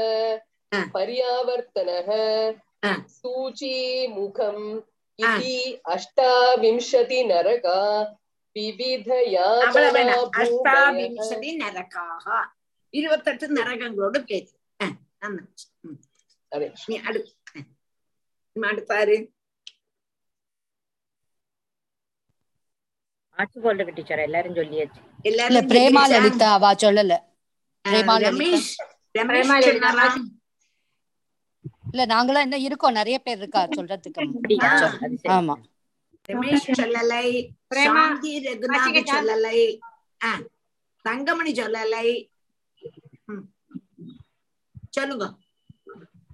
[SPEAKER 12] पर्यावर्तनः सूचीमुखम् इति अष्टाविंशति नरका
[SPEAKER 2] विविधया अष्टाविंशति नरकाः ഇരുപത്തെട്ട് നരകങ്ങളോട് പേര് നന്ദി അടുത്താര്
[SPEAKER 1] ஆச்சு போல்றது டீச்சர் எல்லாரும் சொல்லியாச்சு
[SPEAKER 2] எல்லாரும்
[SPEAKER 3] பிரேமா
[SPEAKER 2] ரமேஷ் ரமேஷ்
[SPEAKER 3] இல்ல நாங்களும் என்ன இருக்கோம். நிறைய பேர் இருக்கா சொல்றதுக்கு ஆமா.
[SPEAKER 2] சொல்லலை. சாந்தி ரகுநாத் சொல்லலை. தங்கமணி சொல்லலை. சொல்லுங்க.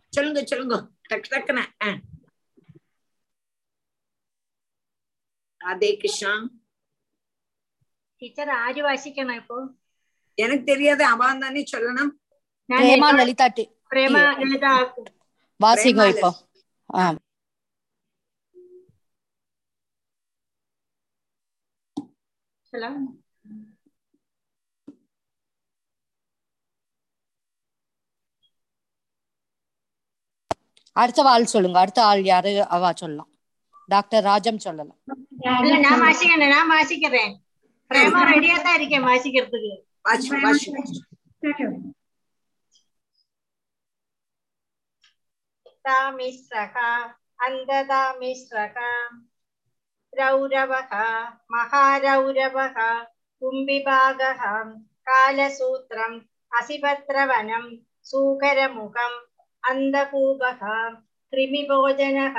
[SPEAKER 2] சொல்லுங்க சொல்லுங்க. டக்கு டக்குன ராதே கிருஷ்ணா.
[SPEAKER 18] டீச்சர் ஆறு வாசிக்கணும் இப்போ.
[SPEAKER 2] எனக்கு தெரியாது. அவன் தானே சொல்லணும்.
[SPEAKER 3] பிரேமா லலிதா
[SPEAKER 18] பிரேமா லலிதா.
[SPEAKER 3] வாசிங்க இப்போ. அடுத்த ஆள் சொல்லுங்க. அடுத்த ஆள் யாரு? அவா சொல்லலாம். டாக்டர் ராஜம் சொல்லலாம்.
[SPEAKER 18] நான் வாசிக்கிறேன் நான் வாசிக்கிறேன். ரெடியா தான் இருக்கேன்
[SPEAKER 2] வாசிக்கிறதுக்கு. मिश्रः अन्ददा
[SPEAKER 18] मिश्रः रौरवः, महारौरवः, कुम्भिभागः असिपत्रवनम असिपत्रवनं सूकरमुखम्,
[SPEAKER 9] अन्धकूपः, कृमिभोजनः,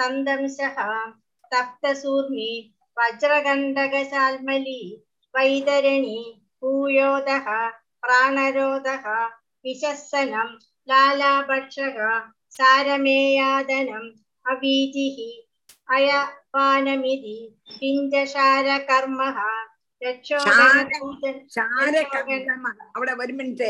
[SPEAKER 9] सन्दंशः सप्तसूर्मि वज्रगण्डकशाल्मली, वैतरणी भूयोधः प्राणरोधः विशस्सनं लालाभक्षः सारमेयादनम् अवीजिः अयपानमिति पिञ्जशारकर्मः
[SPEAKER 2] ക്ഷാരകർമ്മ അവിടെ ഒരു മിനിറ്റ്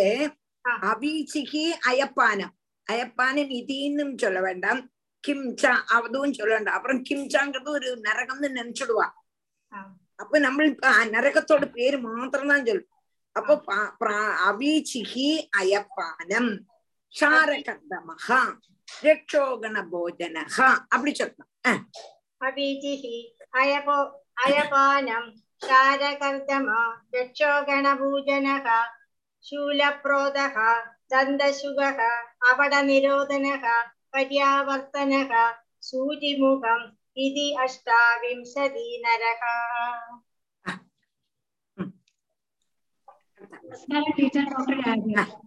[SPEAKER 2] அபீச்சிக்கு அயப்பானம் அயப்பானம் இதீன்னும் சொல்ல வேண்டாம் கிம்சா அதுவும் சொல்ல வேண்டாம் அப்புறம் கிம்சாங்கிறது ஒரு நரகம்னு நினைச்சிடுவா அப்ப நம்ம இப்ப நரகத்தோட பேரு மாத்திரம் தான் சொல்லும் அப்போ பா- பிரா- அபீச்சிகி அயப்பானம் ஷாரகர்தமஹா ரக்ஷோகண போஜனஹா அப்படி சொல்லலாம் அஹ்.
[SPEAKER 9] अवीजिः अयपो अयपानं शारकर्दम यक्षोगणभूजनः शूलप्रोदः दन्तशुगः अपडनिरोधनः पर्यावर्तनः सूचिमुखम् इति अष्टाविंशति नरः
[SPEAKER 13] टीचर डॉक्टर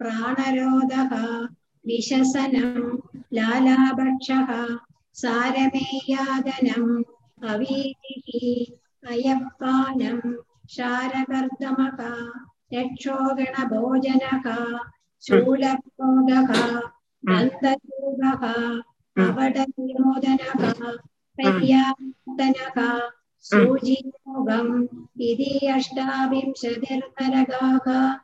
[SPEAKER 13] प्राणरोधः विशसनं लालाभक्षः सारमेयादनम् अवीतिः अयप्पानं शारकर्दमः यक्षोगणभोजनः शूलप्रोदः दन्तरूपः अवडनिरोधनः पर्यावर्तनः सूजियोगम् इति अष्टाविंशतिर्नरकाः विविधयातनाभूमयः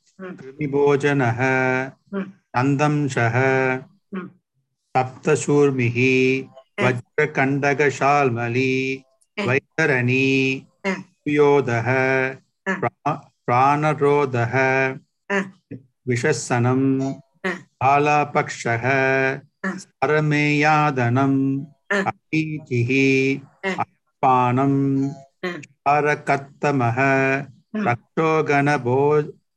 [SPEAKER 19] विभोजनः नन्दंशः सप्तशूर्मिः वज्रकण्डकशाल्मली वैतरणी सुयोधः प्राणरोधः विषस्सनं कालापक्षः परमेयादनम् अभीतिः अपानम्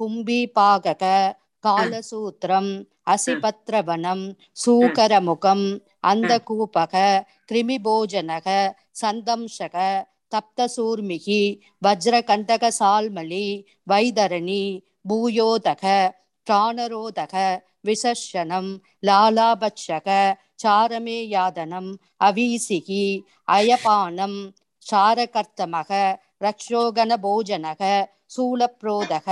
[SPEAKER 3] கும்பிபாகக காலசூத்திரம் அசிபத்ரவனம் சூகரமுகம் அந்த அந்தகூபக கிருமிபோஜனக சந்தம்சக தப்தசூர்மிகி வஜ்ரகண்டகசால்மலி வைதரணி பூயோதக பிராணரோதக விசர்ஷனம் லாலாபட்சக சாரமேயாதனம் அவீசிகி அயபானம் சாரகர்த்தமக ரக்ஷோகன போஜனக சூலப்ரோதக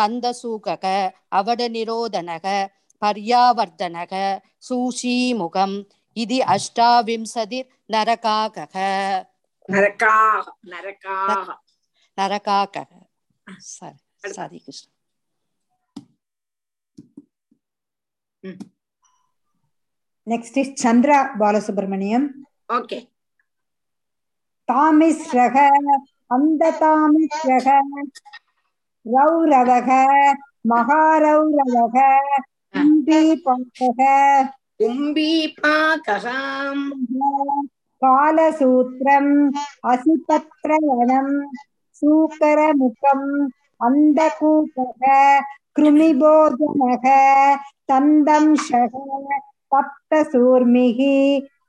[SPEAKER 3] தந்தசூகக அவடநிரோதனக பர்யாவர்த்தனக சூஷீமுகம். இது அஷ்டாவிம்சதி நரகாகக.
[SPEAKER 2] நரகாக நரகாக.
[SPEAKER 3] நரகாகக. சரி சரி Krishna.
[SPEAKER 16] Next is Chandra Balasubramaniam.
[SPEAKER 2] Okay.
[SPEAKER 16] ரௌரதக மகாரௌரதக கும்பீபாக கும்பீபாகாம் காலசூத்திரம்
[SPEAKER 2] அசிபத்ரயணம்
[SPEAKER 16] சூக்கரமுகம் அந்தகூபக கிருமிபோதனக தந்தம்ஷக சப்தசூர்மிகி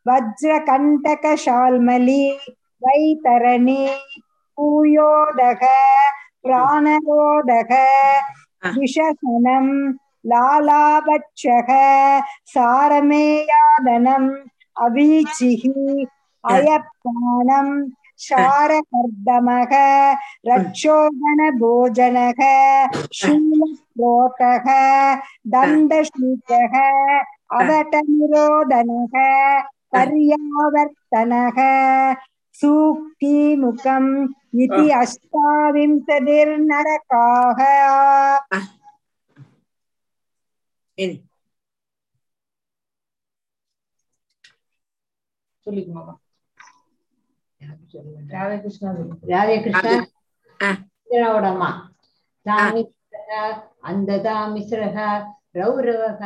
[SPEAKER 16] வஜ்ரகண்டக ஷால்மலி வைதரணி பூயோதக பிராணரோடக விஷசனம் லாலாபட்சக சாரமேயாதனம் அவீச்சிகி அயப்பானம் சாரகர்தமக ரட்சோகண போஜனக சூலஸ்லோகக தந்தசூகக அவட்ட நிரோதனக பர்யாவர்த்தனக सूक्तिमुखम् इति अष्टाविंशतिर्नरकाः
[SPEAKER 2] இனி
[SPEAKER 20] சொல்லிக்குமாமா ராதே கிருஷ்ணா ராதே கிருஷ்ணா
[SPEAKER 2] அது-
[SPEAKER 20] அம்மா தாமிஸ்ரக அந்ததா மிஸ்ரக ரௌரவக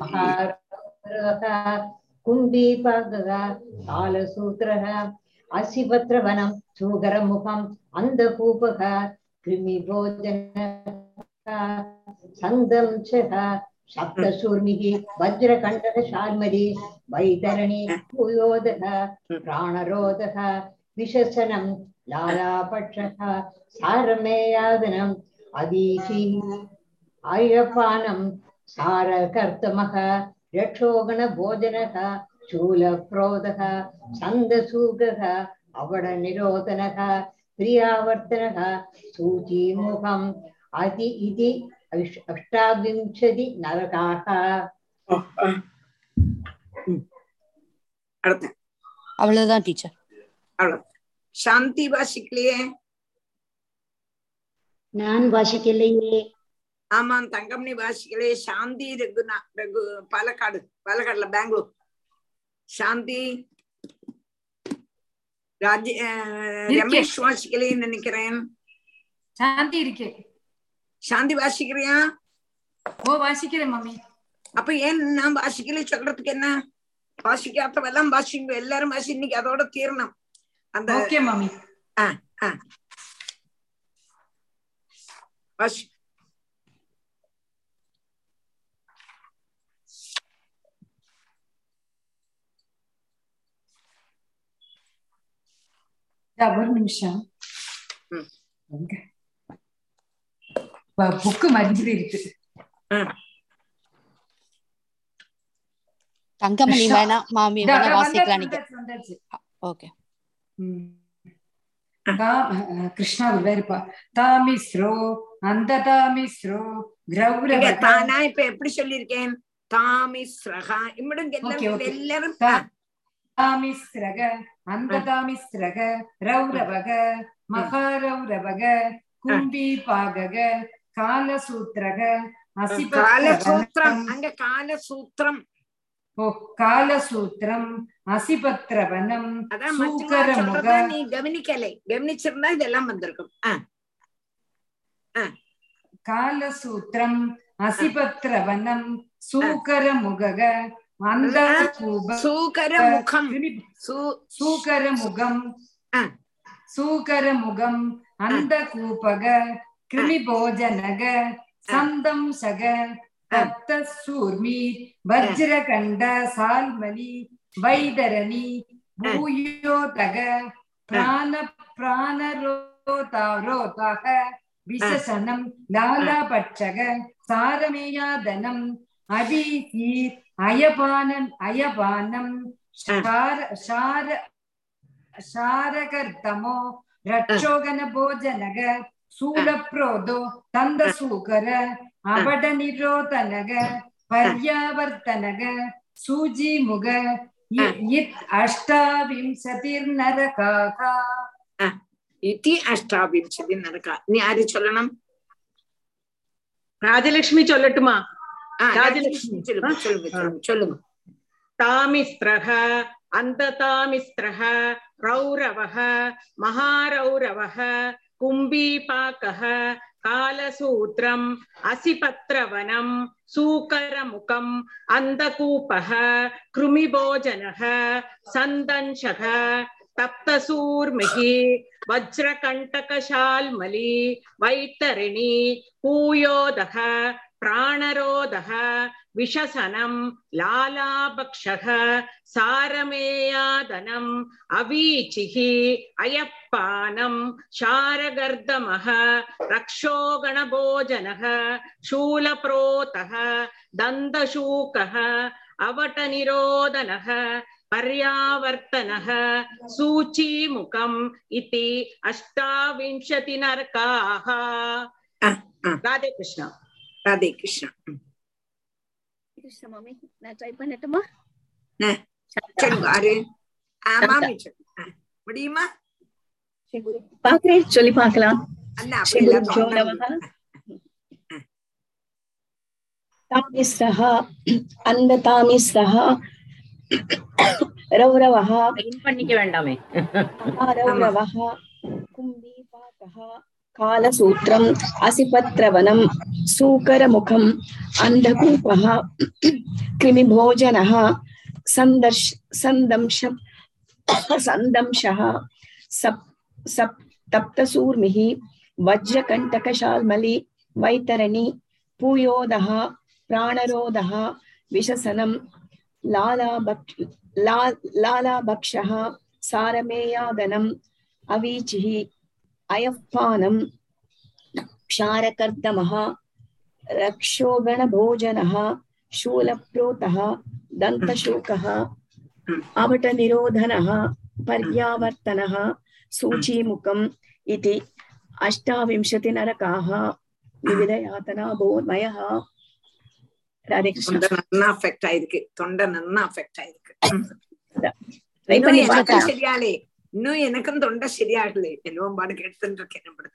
[SPEAKER 20] மகாரவக கும்பீபாகக காலசூத்திரக அசிவத்ரவனம் சூகரமுகம் அந்த பூபக கிருமி சந்தம் சப்தசூர்மிக வஜ்ரகண்டக சார்மதி வைதரணி பூயோதக பிராணரோதக விஷசனம் லாலாபட்சக சாரமேயாதனம் அதீசி அழப்பானம் சார கர்த்தமக ரட்சோகண போஜனக शूलप्रोदः छन्दसूगः अवडनिरोधनः प्रियावर्तनः सूचीमुखम् अति इति अष्- अष्टाविंशति नरकाः
[SPEAKER 2] அடுத்த
[SPEAKER 3] அவ்வளவுதான் டீச்சர்
[SPEAKER 2] அவ்வளவு சாந்தி வாசிக்கலையே
[SPEAKER 13] நான் வாசிக்கலையே
[SPEAKER 2] ஆமாம் தங்கம்னி வாசிக்கலையே சாந்தி ரகுனா ரகு பாலக்காடு பாலக்காடுல பெங்களூர் சாந்தி. ராஜ. ரமேஷ் வாசிக்கலைன்னு நினைக்கிறேன்.
[SPEAKER 21] சாந்தி இருக்கு.
[SPEAKER 2] சாந்தி வாசிக்கிறியா?
[SPEAKER 21] ஓ வாசிக்கிறேன் மம்மி.
[SPEAKER 2] அப்ப ஏன் நான் வாசிக்கலை சொல்றதுக்கு என்ன? வாசிக்காதவெல்லாம் வாசிங்க எல்லாரும் வாசி இன்னைக்கு அதோட தீரணும். அந்த
[SPEAKER 21] ஓகே மம்மி.
[SPEAKER 2] ஆ ஆ வாசி.
[SPEAKER 21] ஒரு நிமிஷம் புக்கு மஞ்சள் இருக்கு
[SPEAKER 3] தங்கமணி
[SPEAKER 21] கிருஷ்ணா.
[SPEAKER 3] வேணா மாமி வேணா வாசிக்கலாம் நீங்க. ஓகே.
[SPEAKER 21] கிருஷ்ணா வேறுப்பா தாமிஸ்ரோ அந்த தாமிஸ்ரோ
[SPEAKER 2] இங்க
[SPEAKER 21] கிரௌரவ
[SPEAKER 2] தா- நான் இப்ப எப்படி சொல்லியிருக்கேன்? தாமிஸ்ரகா இம்மிடும் எல்லாரும்
[SPEAKER 21] தாமிஸ்ரக அந்த தாமிஸ்ரக ரௌரவக மகாரௌரவக கும்பி பாகக காலசூத்திரக
[SPEAKER 2] காலசூத்திரம். அங்க காலசூத்திரம்.
[SPEAKER 21] ஓ காலசூத்திரம் அசிபத்ரவனம்
[SPEAKER 2] அதான்
[SPEAKER 21] சூக்கரமுக.
[SPEAKER 2] நீ கவனிக்கலை. கவனிச்சிருந்தா இதெல்லாம் வந்திருக்கும்.
[SPEAKER 21] காலசூத்திரம் அசிபத்ரவனம் சூக்கரமுகக
[SPEAKER 2] சூகரமுகம்.
[SPEAKER 21] சூக்கரமுகம் சூக்கரமுகம் அந்த கூபக கிருமிபோஜனக. சந்தம்சக தப்த சூர்மி. வஜ்ரகண்ட சால்மலி வைதரணி. பூயோதக. பிராண பிராணரோதாரோதாக. விசசனம். லாலாபட்சக. சாரமேயாதனம். அபீசீர் அயபானன் அயபானம் ஷாரகர்தமோ ரட்சோகன போஜனக சூலப்ரோதோ தந்தசூகர அபட நிரோதனக பர்யாவர்த்தனக சூஜிமுக இ- இத் அஷ்டாவிம்சதிர்நரகாக.
[SPEAKER 2] இதி அஷ்டாபிம்சதி நடக்கா நீ யாரு சொல்லணும்?
[SPEAKER 22] ராஜலட்சுமி சொல்லட்டுமா?
[SPEAKER 2] சொல்லுங்க தாமிஸ்திரக அந்த தாமிஸ்திரக
[SPEAKER 22] ரௌரவக மகாரௌரவக கும்பீபாக்கக காலசூத்திரம் அசிபத்ரவனம் சூக்கரமுகம் அந்தகூபக கிருமிபோஜனக சந்தன்ஷக தப்தசூர்மிகி வஜ்ரகண்டகசால்மலி வைத்தரிணி பூயோதக वैतरिणी पूयोदः प्राणरोधः विशसनम् लालाभक्षः सारमेयादनम् अवीचिः अयप्पानम् शारगर्दमः रक्षोगणभोजनः शूलप्रोतः दन्तशूकः अवटनिरोधनः पर्यावर्तनः सूचीमुखम् इति अष्टाविंशतिनरकाः राधे कृष्ण
[SPEAKER 2] ராதே கிருஷ்ணா
[SPEAKER 23] கிருஷ்ண மாமி நான் ட்ரை பண்ணட்டுமா
[SPEAKER 2] சொல்லுங்க ஆறு ஆ, மாமி சொல்லுங்க ஆ, முடியுமா
[SPEAKER 23] பாக்குறேன் சொல்லி பார்க்கலாம்
[SPEAKER 2] அண்ணா
[SPEAKER 23] ஸ்ரீ
[SPEAKER 2] அப்படி எல்லாம்
[SPEAKER 23] குருஜோ
[SPEAKER 2] தோணாது.
[SPEAKER 23] நமः तामिस्रः अन्धतामिस्रः रौरवः
[SPEAKER 1] பண்ணிக்க வேண்டாமே
[SPEAKER 23] रौरवः कुम्भीपाकः कालसूत्रम्, असिपत्रवनम्, सूकरमुखम्, अन्धकूपः, कृमिभोजनः सन्दर्श सन्दंश सन्दंशः सप् सप् तप्तसूर्मिः वज्रकण्टकशाल्मलि, वैतरणि, पूयोदः प्राणरोधः विशसनं लालाभक् ला लालाभक्षः सारमेयादनम् अवीचिः। अयःपानं क्षारकर्दमः रक्षोगणभोजनः शूलप्रोतः दन्तशूकः अवटनिरोधनः पर्यावर्तनः सूचीमुखम् इति अष्टाविंशतिनरकाः विविधयातना भोमयः
[SPEAKER 2] இன்னும் எனக்கும் தொண்டை சரியாகலை. என்னவோ பாடு கேட்டுட்டு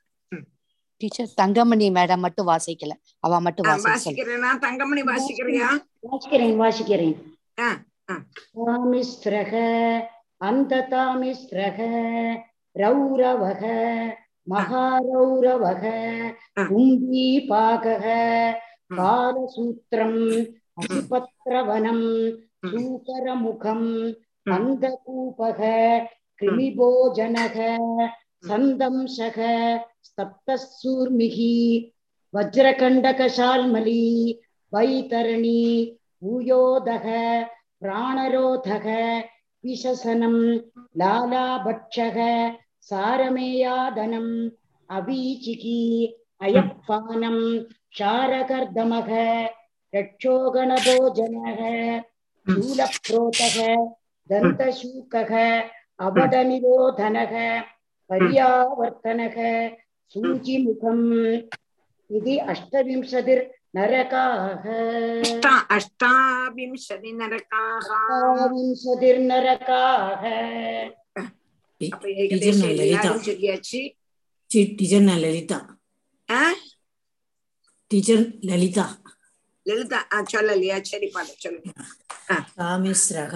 [SPEAKER 3] டீச்சர் தங்கமணி மேடம் மட்டும் வாசிக்கல. அவ மட்டும்
[SPEAKER 2] வாசிக்கிறேன். தங்கமணி வாசிக்கிறியா?
[SPEAKER 20] வாசிக்கிறேன் வாசிக்கிறேன்.
[SPEAKER 2] தாமிஸ்திரக
[SPEAKER 20] அந்த தாமிஸ்திரக ரௌரவக மகாரௌரவக கும்பீபாகக காலசூத்திரம் அதிபத்ரவனம் சூகரமுகம் அந்தகூபக हम्म। कृमिभोजनः सन्दंशः स्तप्तसूर्मिः वज्रकण्डकशाल्मली वैतरणी भूयोदः प्राणरोधः विशसनं लालाभक्षः सारमेयादनम् अवीचिकी अयप्पानं क्षारकर्दमः रक्षोगणभोजनः हम्म। शूलप्रोतः दन्तशूकः अवटनिरोधनः पर्यावर्तनः सूचिमुखम् इति
[SPEAKER 2] अष्टविंशतिर् नरकाः।
[SPEAKER 20] अष्टाविंशतिर्नरकाः।
[SPEAKER 4] टीचर ललिता லலிதா
[SPEAKER 2] ஆ?
[SPEAKER 4] டீச்சர் லலிதா
[SPEAKER 2] லலிதா ஆ, சொல்லலையா சரி பாடு சொல்லுங்க
[SPEAKER 4] தாமிஸ்ரக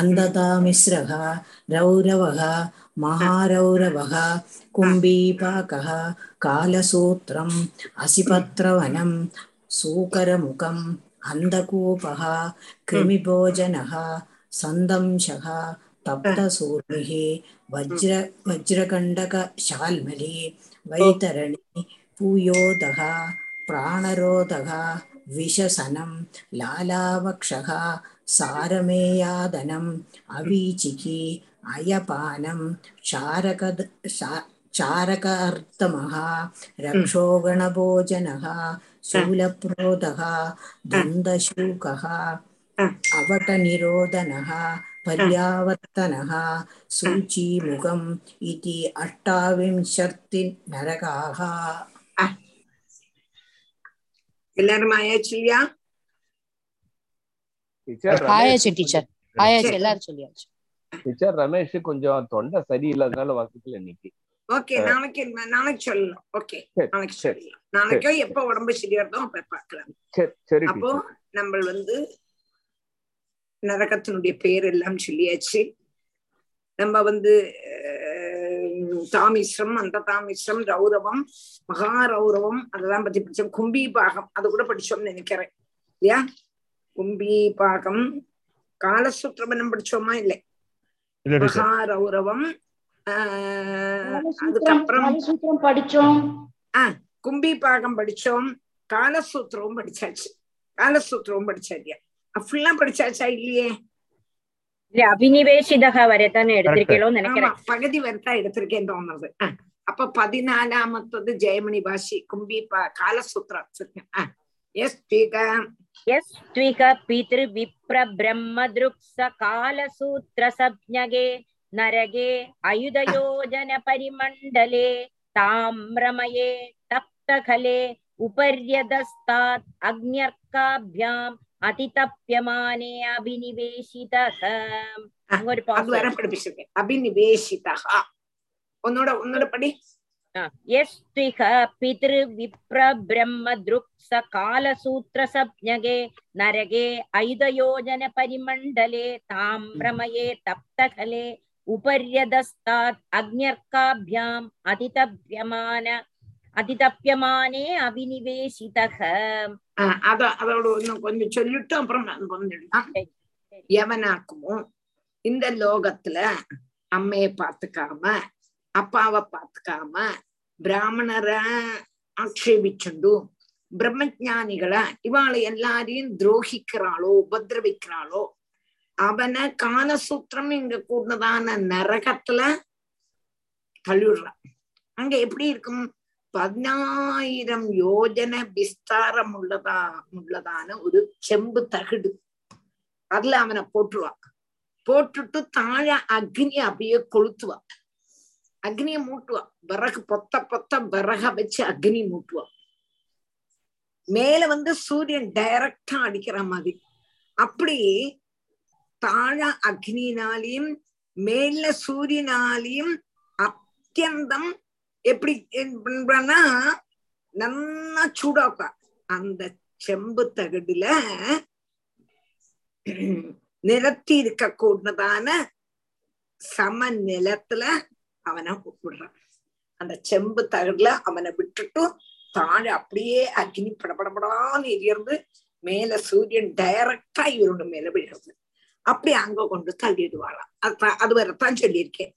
[SPEAKER 4] அந்ததாமிஸ்ரக ரௌரவக மகாரௌரவக கும்பீபாகः காலசூத்திரம் அசிபத்ரவனம் சூகரமுகம் அந்தகூபः கிருமிபோஜனः சந்தம்சः तप्तसूर्मिः वज्र वज्रकण्डकशाल्मली वैतरणि पूयोदः प्राणरोधः विशसनं लालावक्षः सारमेयादनम् अवीचिकी अयपानं शारकद शा- चारकार्तमः रक्षोगणभोजनः शूलप्रोदः दन्तशूकः अवटनिरोधनः पर्यावर्तनः सूचीमुखम् इति अष्टाविंशतिनरकाः
[SPEAKER 2] எல்லாரும் ஆயாச்சு இல்லையா
[SPEAKER 24] டீச்சர்
[SPEAKER 3] ஆயாச்சு டீச்சர். ஆயாச்சு எல்லாரும் சொல்லியாச்சு.
[SPEAKER 24] டீச்சர் ரமேஷ் கொஞ்சம் தொண்டை சரியில்லாதனால வாசிக்கல இன்னைக்கு.
[SPEAKER 2] ஓகே நாளைக்கு நாளைக்கு சொல்லலாம். ஓகே நாளைக்கு
[SPEAKER 24] சரி.
[SPEAKER 2] சொல்லலாம் நாளைக்கோ எப்ப உடம்பு சரியாயிருந்தோ அப்ப பார்க்கலாம்.
[SPEAKER 24] சரி சரி
[SPEAKER 2] அப்போ நம்ம வந்து நரகத்தினுடைய பேர் எல்லாம் சொல்லியாச்சு. நம்ம வந்து தாமிஸ்ரம் அந்த தாமிஸ்ரம் ரௌரவம் மகாரௌரவம் அதெல்லாம் பத்தி படிச்சோம். கும்பி பாகம் அது கூட படிச்சோம்னு நினைக்கிறேன். இல்லையா? கும்பி பாகம் காலசூத்திரமனம் படிச்சோமா? இல்லை. ஆஹ்,
[SPEAKER 20] காலசூத்திரம்
[SPEAKER 2] அதுக்கப்புறம்
[SPEAKER 20] படிச்சோம்.
[SPEAKER 2] ஆஹ் கும்பி பாகம் படிச்சோம். காலசூத்திரவும் படிச்சாச்சு. காலசூத்திரவும் படிச்சாரியா ஃபுல்லா படிச்சாச்சா? இல்லையே.
[SPEAKER 1] இல்ல அபினிவேஷிதக வரை தானே எடுத்திருக்கீங்களோ
[SPEAKER 2] ஆமா
[SPEAKER 1] நினைக்கிறேன்
[SPEAKER 2] பகுதி வரைத்தான் எடுத்திருக்கேன் தோணுது அஹ், அப்ப பதினாலாமத்தது ஜெயமணி பாஷி கும்பி ப- காலசூத்திரம் வச்சிருக்கேன் அஹ், எஸ் ஸ்பீகா
[SPEAKER 1] எஸ் த்விக பித்ரு விப்ர பிரம்ம அதிதப்பியமானே அபினிவேஷிதக ஒரு
[SPEAKER 2] பாசம் படிப்பிச்சிருக்கேன் அபினிவேஷிதா உன்னோட உன்னோட படி
[SPEAKER 1] यस्त्विह पितृविप्रब्रह्मदृक् स कालसूत्रसज्ञगे नरगे ऐदयोजनपरिमण्डले ताम्रमये तप्तकले उपर्यदस्तात् अग्न्यर्काभ्याम् अतितभ्यमान அதிதப்பியமானே அபினிவேசிதக
[SPEAKER 2] அத அதோட இன்னும் கொஞ்சம் சொல்லிட்டு அப்புறம் வந்துடலாம் எவனாக்குமோ இந்த லோகத்துல அம்மைய பாத்துக்காம அப்பாவை பாத்துக்காம பிராமணரை ஆக்ஷேபிச்சுண்டு பிரம்மஜானிகளை இவாளை எல்லாரையும் துரோகிக்கிறாளோ உபதிரவிக்கிறாளோ அவனை காலசூத்திரம் இங்க கூடதான நரகத்துல தள்ளிடுறான். அங்க எப்படி இருக்கும்? பதினாயிரம் யோஜன விஸ்தாரம் உள்ளதா உள்ளதான ஒரு செம்பு தகுடு அதுல அவனை போட்டுருவான் போட்டுட்டு தாழ அக்னி அப்படியே கொளுத்துவான் அக்னிய மூட்டுவா விறகு பொத்த பொத்த விறக வச்சு அக்னி மூட்டுவா மேல வந்து சூரியன் டைரக்டா அடிக்கிற மாதிரி அப்படி தாழ அக்னினாலையும் மேல சூரியனாலையும் அத்தியந்தம் எப்படி பண்றான்னா நல்லா சூடாக்கா அந்த செம்பு தகடுல நிலத்தி இருக்க கூடதான சம நிலத்துல அவனை விடுறான் அந்த செம்பு தகடுல அவனை விட்டுட்டும் தாழ அப்படியே அக்னி படபடபடான்னு எரியறது மேல சூரியன் டைரக்டா இவரோட மேல விழுறது. அப்படி அங்க கொண்டு தள்ளிடுவாளாம். அது அது வரத்தான் சொல்லியிருக்கேன்.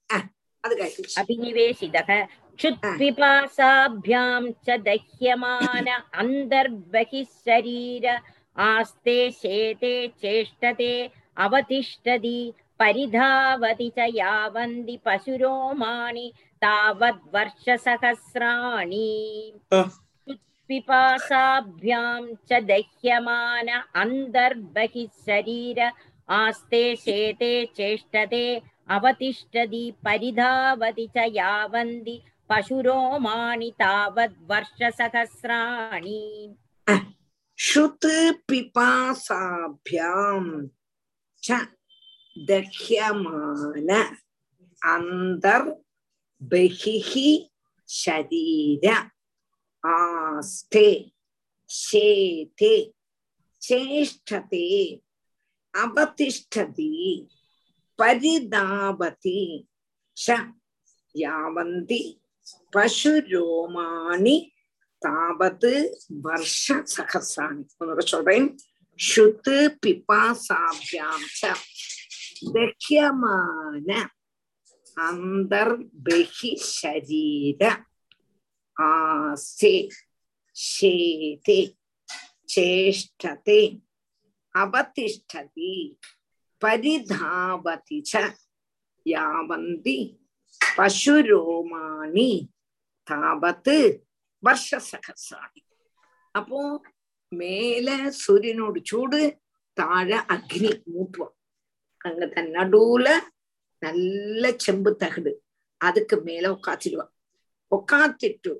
[SPEAKER 2] அது கழிச்சு
[SPEAKER 1] அபினிவேசிதக क्षुत्पिपासाभ्यां च दह्यमान अन्तर्बहिः शरीर आस्ते शेते चेष्टते अवतिष्ठति परिधावति च यावन्ति पशुरोमाणि तावद्वर्षसहस्राणि पिपासाभ्यां च दह्यमान अन्तर्बहिः शरीर आस्ते शेते चेष्टते अवतिष्ठति परिधावति च यावन्ति पशुरोमाणि तावद्वर्षसहस्राणि
[SPEAKER 2] श्रुत पिपासाभ्याम च दह्यमान अंतर बहिः शरीर आस्ते शेते चेष्टते अवतिष्ठति परिधावति च यावन्ति। பசுரோமானி தாவத்து வருஷ சகசானி உன்னோட சொல்றேன் ஷுத்து பிபாசாபியாம் தஹ்யமான அந்தர்பி ஷரீர ஆசே ஷேதே சேஷ்டதே அவதிஷ்டதி பரிதாவதி ச யாவந்தி பசுரோமானி தாபத்து வருஷ சகசாணி அப்போ மேல சூரியனோட சூடு தாழ அக்னி மூட்டுவான் அங்க தன் நடுவுல நல்ல செம்பு தகுடு. அதுக்கு மேல உட்காத்திடுவான் உட்காத்திட்டு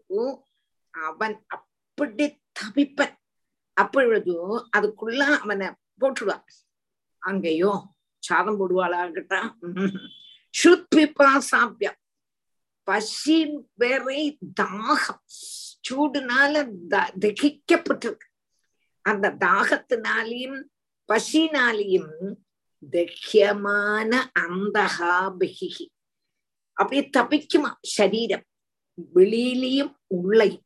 [SPEAKER 2] அவன் அப்படி தவிப்பன். அப்பொழுதும் அதுக்குள்ள அவனை போட்டுடுவான் அங்கேயோ சாதம் போடுவாளாகட்டா சுத்பிபாசாபியம் பசி வேற தாகம். சூடுனால தகிக்கப்பட்டிருக்கு. அந்த தாகத்தினாலையும் பசினாலையும் தஹ்யமான அந்தகா பகிஹி அப்படியே தப்பிக்குமா சரீரம்? வெளியிலையும் உள்ளையும்.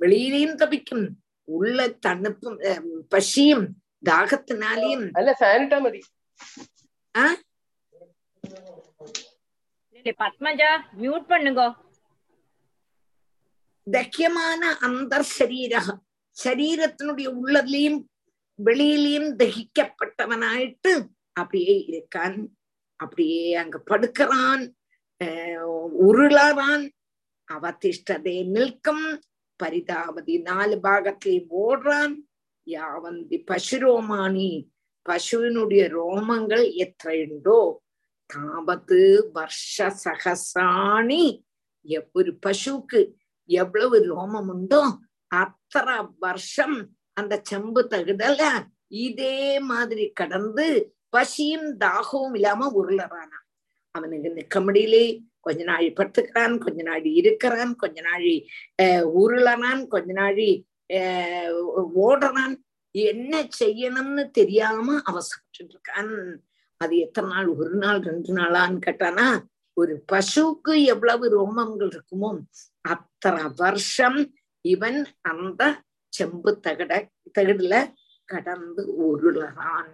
[SPEAKER 2] வெளியிலையும் தப்பிக்கும். உள்ள தணுப்பும் பசியும் தாகத்தினாலையும்.
[SPEAKER 1] பத்மஜா மியூட் பண்ணுங்க.
[SPEAKER 2] தக்கியமான அந்த சரீரக. சரீரத்தினுடைய உள்ளதிலையும் வெளியிலையும் தகிக்கப்பட்டவனாயிட்டு அப்படியே இருக்கான். அப்படியே அங்க படுக்கிறான். உருளறான் அவதிஷ்டதை நிற்கும். பரிதாபதி நாலு பாகத்திலையும் ஓடுறான். யாவந்தி பசு ரோமானி பசுவினுடைய ரோமங்கள் எத்தையுண்டோ தாபத்து வர்ஷ சகசாணி. ஒரு பசுக்கு எவ்வளவு ரோமம் உண்டோ அத்தனை வருஷம் அந்த செம்பு தகுதல இதே மாதிரி கடந்து பசியும் தாகവും இல்லாம உருளறானா. அவனுக்கு நிக்க முடியலே கொஞ்ச நாள் படுத்துக்கிறான் கொஞ்ச நாள் இருக்கிறான் கொஞ்ச நாள் அஹ் உருளறான் கொஞ்ச நாள் அஹ் ஓடுறான். என்ன செய்யணும்னு தெரியாம அவசப்பட்டு இருக்கான். அது எத்தனை நாள்? ஒரு நாள் ரெண்டு நாளான்னு கேட்டானா ஒரு பசுவுக்கு எவ்வளவு ரோமங்கள் இருக்குமோ அத்தனை வருஷம் இவன் அந்த செம்பு தகட தகடுல கடந்து உருளறான்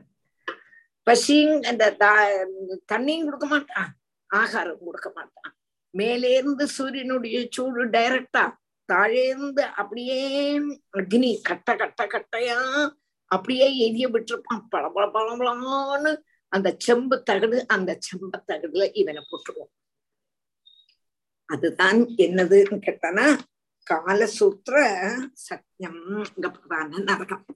[SPEAKER 2] பசியும் அந்த தா- தண்ணியும் கொடுக்க மாட்டான். ஆகாரம் கொடுக்க மாட்டான். மேலே இருந்து சூரியனுடைய சூடு டைரக்டா தாழேந்து அப்படியே அக்னி கட்ட கட்ட கட்டையா அப்படியே எரிய விட்டுருப்பான். பழ பழ பளபளன்னு அந்த செம்பு தகடு அந்த செம்ப தகடுல இவனை போட்டுருவோம். அதுதான் என்னதுன்னு கேட்டானா காலசூத்திர சத்தியம் அங்க பிரதான நரகம்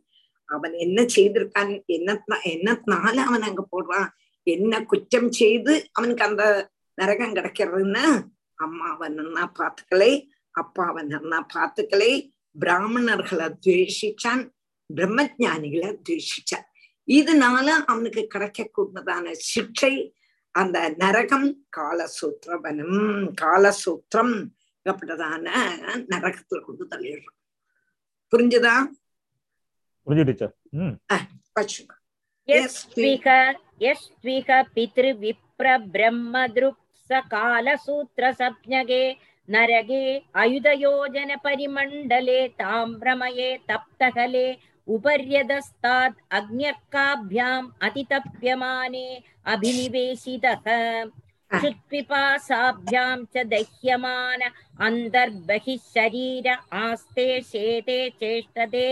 [SPEAKER 2] அவன் என்ன செய்திருக்கான்? என்ன என்னத்தினால அவன் அங்க போடுறான்? என்ன குற்றம் செய்து அவனுக்கு அந்த நரகம் கிடைக்கிறதுன்னு அம்மாவை நன்னா பார்த்துக்கலை அப்பாவை நன்னா பார்த்துக்கலை பிராமணர்களை துவேஷிச்சான் பிரம்மஜானிகளை துவேஷிச்சான். இதனால அவனுக்கு கிடைக்கக்கூடியதான சிக்ஷை அந்த நரகம் காலசூத்திரவனம் காலசூத்திரம் அப்படிதான நரகத்துல கொண்டு தள்ளிடுறான். புரிஞ்சுதா?
[SPEAKER 1] புரிஞ்சுடுச்சூத்திரே நரகே அயுதயோஜன பரிமண்டலே தாம்பிரமயே தப்தகலே उपर्यदस्तात् अग्न्यर्काभ्याम् अतितप्यमाने अभिनिवेशितः। क्षुत्पिपासाभ्यां च दह्यमान अन्तर्बहिः शरीर आस्ते शेते चेष्टते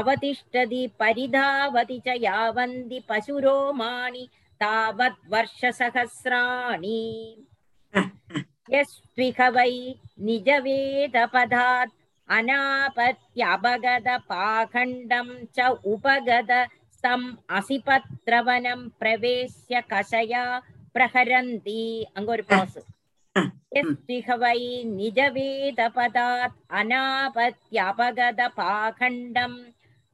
[SPEAKER 1] अवतिष्ठति परिधावति च यावन्ति पशुरोमाणि तावत् वर्षसहस्राणि। यस्त्विह वै निजवेदपदात् अनापत्यवगद पाखण्डं च उपगद तम् असिपत्रवनं प्रवेश्य कषया प्रहरन्ति अङ्गुर्पासु यस्तिह वै निजवेदपदात् अनापत्यपगदपाखण्डं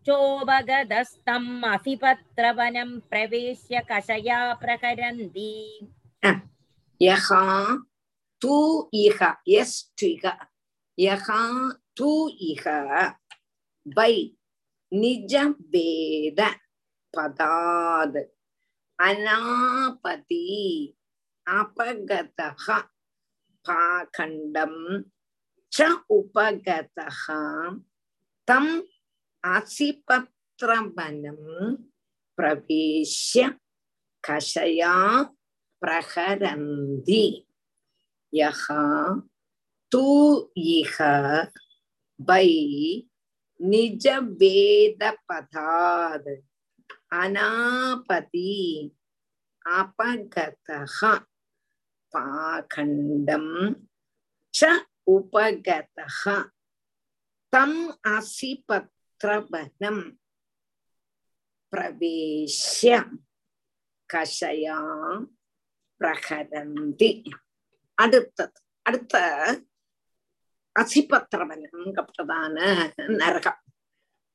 [SPEAKER 1] चोपगदस्तम् असिपत्रवनं प्रवेश्य कषया प्रहरन्ति
[SPEAKER 2] यः तु इह यस्त्विह यः தூ இக பை நிஜ வேத பதாத். அநாபதி அபகதக பாகண்டம் ச உபகதக தம் அசிபத்ரபனம் பிரவேஷ்ய கஷயா பிரகரந்தி யகா தூ இக பை நிஜ வேத பதாத் அனாபதி அபகதா பாகண்டம் ச உபகதா தம் அசி பத்ரவனம் பிரவேஷ்ய கஷயா பிரகரந்தி. அடுத்தது அடுத்த அசிபத்திரவனங்கப்பட்டதான நரகம்.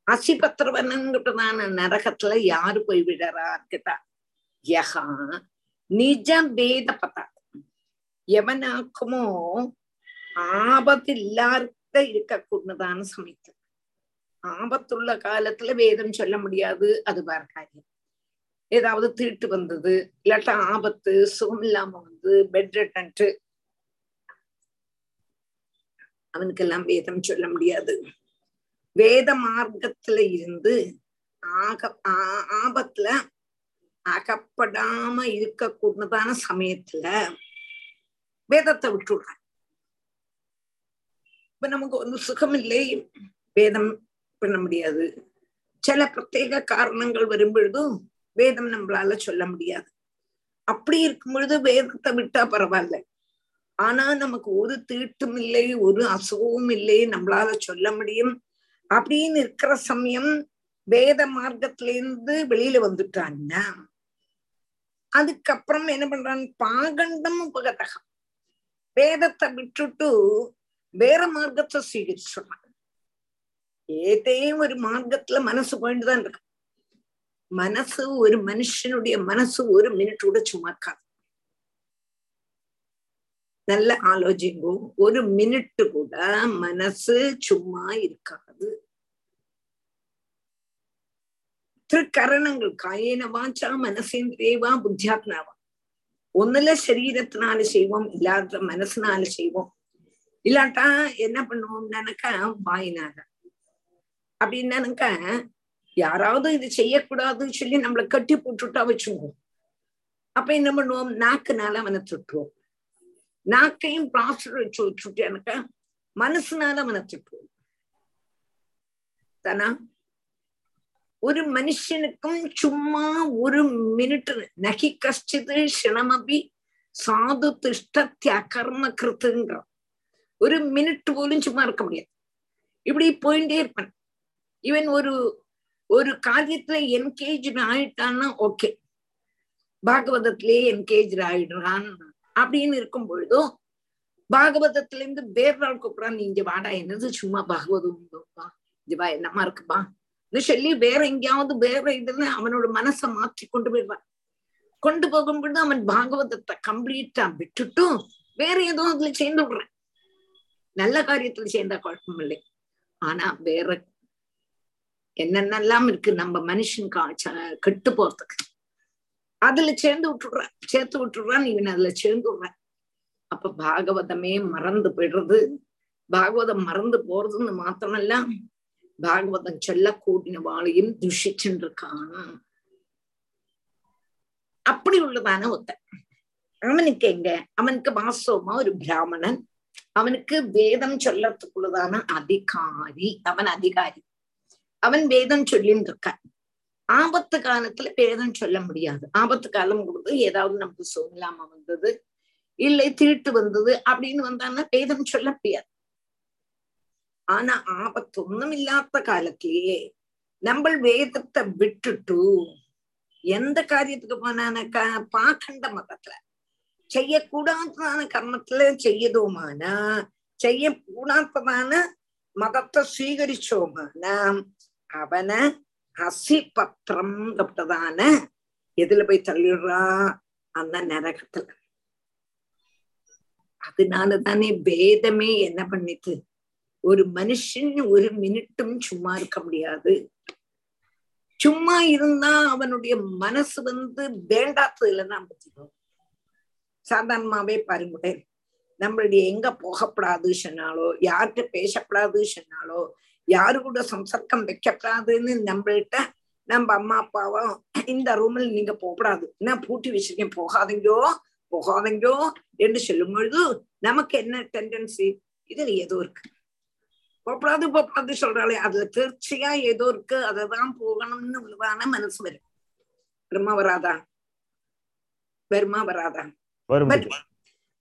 [SPEAKER 2] அசிபத்திரவனங்கப்பட்டதான நரகத்துல யாரு போய் விழறான்னு கேட்டா யகா நிஜ பேத பதார்த்தம் எவனாக்குமோ ஆபத்தில்லாத இருக்கக்கூடதான சமயத்துல ஆபத்துள்ள காலத்துல வேதம் சொல்ல முடியாது அது வேற காரியம். ஏதாவது தீட்டு வந்தது இல்லாட்டா ஆபத்து சுகம் இல்லாம வந்து பெட் ரெட்டன்ட்டு அவனுக்கெல்லாம் வேதம் சொல்ல முடியாது. வேத மார்க்கத்துல இருந்து ஆக ஆபத்துல அகப்படாம இருக்கக்கூடதான சமயத்துல வேதத்தை விட்டுடுறான். இப்ப நமக்கு வந்து சுகம் இல்லை வேதம் பண்ண முடியாது. சில பிரத்யேக காரணங்கள் வரும்பொழுதும் வேதம் நம்மளால சொல்ல முடியாது. அப்படி இருக்கும் பொழுது வேதத்தை விட்டா பரவாயில்ல. ஆனா நமக்கு ஒரு தீட்டும் இல்லை ஒரு அசுகமும் இல்லை நம்மளால சொல்ல முடியும். அப்படின்னு இருக்கிற சமயம் வேத மார்க்கத்துல இருந்து வெளியில வந்துட்டான்னா அதுக்கப்புறம் என்ன பண்றான்? பாகண்டம் உபகதகம். வேதத்தை விட்டுட்டு வேற மார்க்கத்தை ஸ்வீகரிச்சுறான் ஏதையும் ஒரு மார்க்கத்துல மனசு போயிட்டுதான் இருக்கு. மனசு ஒரு மனுஷனுடைய மனசு ஒரு மினிட் கூட சும்மாக்காது நல்ல ஆலோசிங்கோ ஒரு மினிட் கூட மனசு சும்மா இருக்காது. திருக்கரணங்கள் காயேன வாச்சா மனசேந்திரியவா புத்தியாத்மாவா. ஒண்ணுல சரீரத்தினால செய்வோம் இல்லாத மனசுனால செய்வோம். இல்லாட்டா என்ன பண்ணுவோம்னாக்கா வாயினால. அப்படின்னாக்கா யாராவது இது செய்யக்கூடாதுன்னு சொல்லி நம்மளை கட்டி போட்டுட்டா வச்சுக்குவோம் அப்ப என்ன பண்ணுவோம்? நாக்குனால அவனை திட்டுவோம். நாக்கையும் பிளாஸ்டர் வச்சு வச்சுட்டானுக்கா மனசுனால அவனை போகும். தானா? ஒரு மனுஷனுக்கும் சும்மா ஒரு மினிட் நகி கஷ்டிது க்ஷணமபி சாது திஷ்டத்திய அகர்ம கிருத்துங்கிற. ஒரு மினிட் போலும் சும்மா இருக்க முடியாது. இப்படி போயிட்டே இருப்பான். இவன் ஒரு ஒரு காரியத்துல என்கேஜ் ஆயிட்டான்னா ஓகே பாகவதத்திலே என்கேஜ் ஆயிடுறான்னு அப்படின்னு இருக்கும் பொழுதும் பாகவதத்துல இருந்து வேறாள் கூப்பிடான் நீ இங்க வாடா என்னது சும்மா பாகவதம் இங்க வா என்னமா இருக்குப்பா? சொல்லி வேற எங்கேயாவது வேற இதுல அவனோட மனசை மாற்றி கொண்டு போயிடுவான் கொண்டு போகும்பொழுது அவன் பாகவதத்தை கம்ப்ளீட்டா விட்டுட்டும் வேற ஏதோ அதுல சேர்ந்து விடுறான். நல்ல காரியத்துல சேர்ந்தா குழப்பம் இல்லை ஆனா வேற என்னென்னலாம் இருக்கு நம்ம மனுஷன் கெட்டு போறதுக்கு. அதுல சேர்ந்து விட்டுடுறான். சேர்த்து விட்டுடுறான் இவன் அதுல சேர்ந்து விடுறான் அப்ப பாகவதமே மறந்து போயிடுறது. பாகவதம் மறந்து போறதுன்னு மாத்திரமல்ல பாகவதம் சொல்ல கூடின வாழையும் துஷிச்சுருக்கான் அப்படி உள்ளதான ஒத்தன். அவனுக்கு எங்க? அவனுக்கு வாஸ்தவமா ஒரு பிராமணன். அவனுக்கு வேதம் சொல்லறதுக்குள்ளதான அதிகாரி. அவன் அதிகாரி. அவன் வேதம் சொல்லின்னு இருக்கான் ஆபத்து காலத்துல பேதம் சொல்ல முடியாது. ஆபத்து காலம் கொடுத்து ஏதாவது நமக்கு சோமில்லாம வந்தது இல்லை திருட்டு வந்தது அப்படின்னு வந்தான்னா பேதம் சொல்ல முடியாது. ஆனா ஆபத்து ஒண்ணும் இல்லாத காலத்திலேயே நம்ம வேதத்தை விட்டுட்டு எந்த காரியத்துக்கு போனானாக்கா பாக்கண்ட மதத்துல செய்யக்கூடாததான கர்மத்துல செய்யதோமானா செய்யக்கூடாததான மதத்தை சுவீகரிச்சோமானா அவனை அசி பத்திரம் அப்படிதான எதுல போய் தள்ளிடுறா? அந்த நரகத்துல. அதனாலதானே பேதமே என்ன பண்ணிட்டு? ஒரு மனுஷன் ஒரு மினிட்டும் சும்மா இருக்க முடியாது. சும்மா இருந்தா அவனுடைய மனசு வந்து வேண்டாத்ததுல தான் பத்திக்கும் சாதாரணமாவே பாருங்க நம்மளுடைய எங்க போகப்படாது சொன்னாலோ யார்கிட்ட பேசப்படாது சொன்னாலோ யாரு கூட சம்சர்க்கம் வைக்கப்படாதுன்னு நம்மள்கிட்ட நம்ம அம்மா அப்பாவும் இந்த ரூமில் நீங்க போகப்படாது நான் பூட்டி வச்சிருக்கேன் போகாதீங்கோ போகாதீங்கோ என்று சொல்லும் பொழுது நமக்கு என்ன டெண்டன்சி இதுல ஏதோ இருக்கு. போகப்படாது போகப்படாது சொல்றாளே அதுல தீர்ச்சியா ஏதோ இருக்கு அததான் போகணும்னு உள்ளதான மனசு வரும். வருமா வராதா? வருமா வராதா?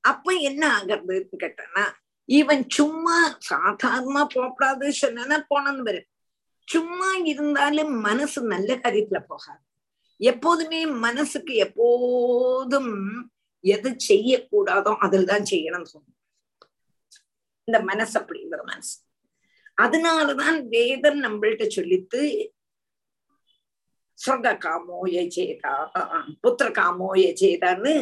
[SPEAKER 2] அப்ப என்ன ஆகுறதுன்னு கேட்டனா இவன் சும்மா சாதாரணமா போகப்படாது சொன்னா போனன்னு வரும் சும்மா இருந்தாலும் மனசு நல்ல காரியத்துல போகாது. எப்போதுமே மனசுக்கு எப்போதும் எது செய்யக்கூடாதோ அதில் தான் செய்யணும் சொல்லும் இந்த மனசு அப்படிங்கிற மனசு. அதனாலதான் வேதம் நம்மள்கிட்ட சொல்லித்து சொர்க்க காமோ எஜேதா புத்திர காமோ எஜேதான்னு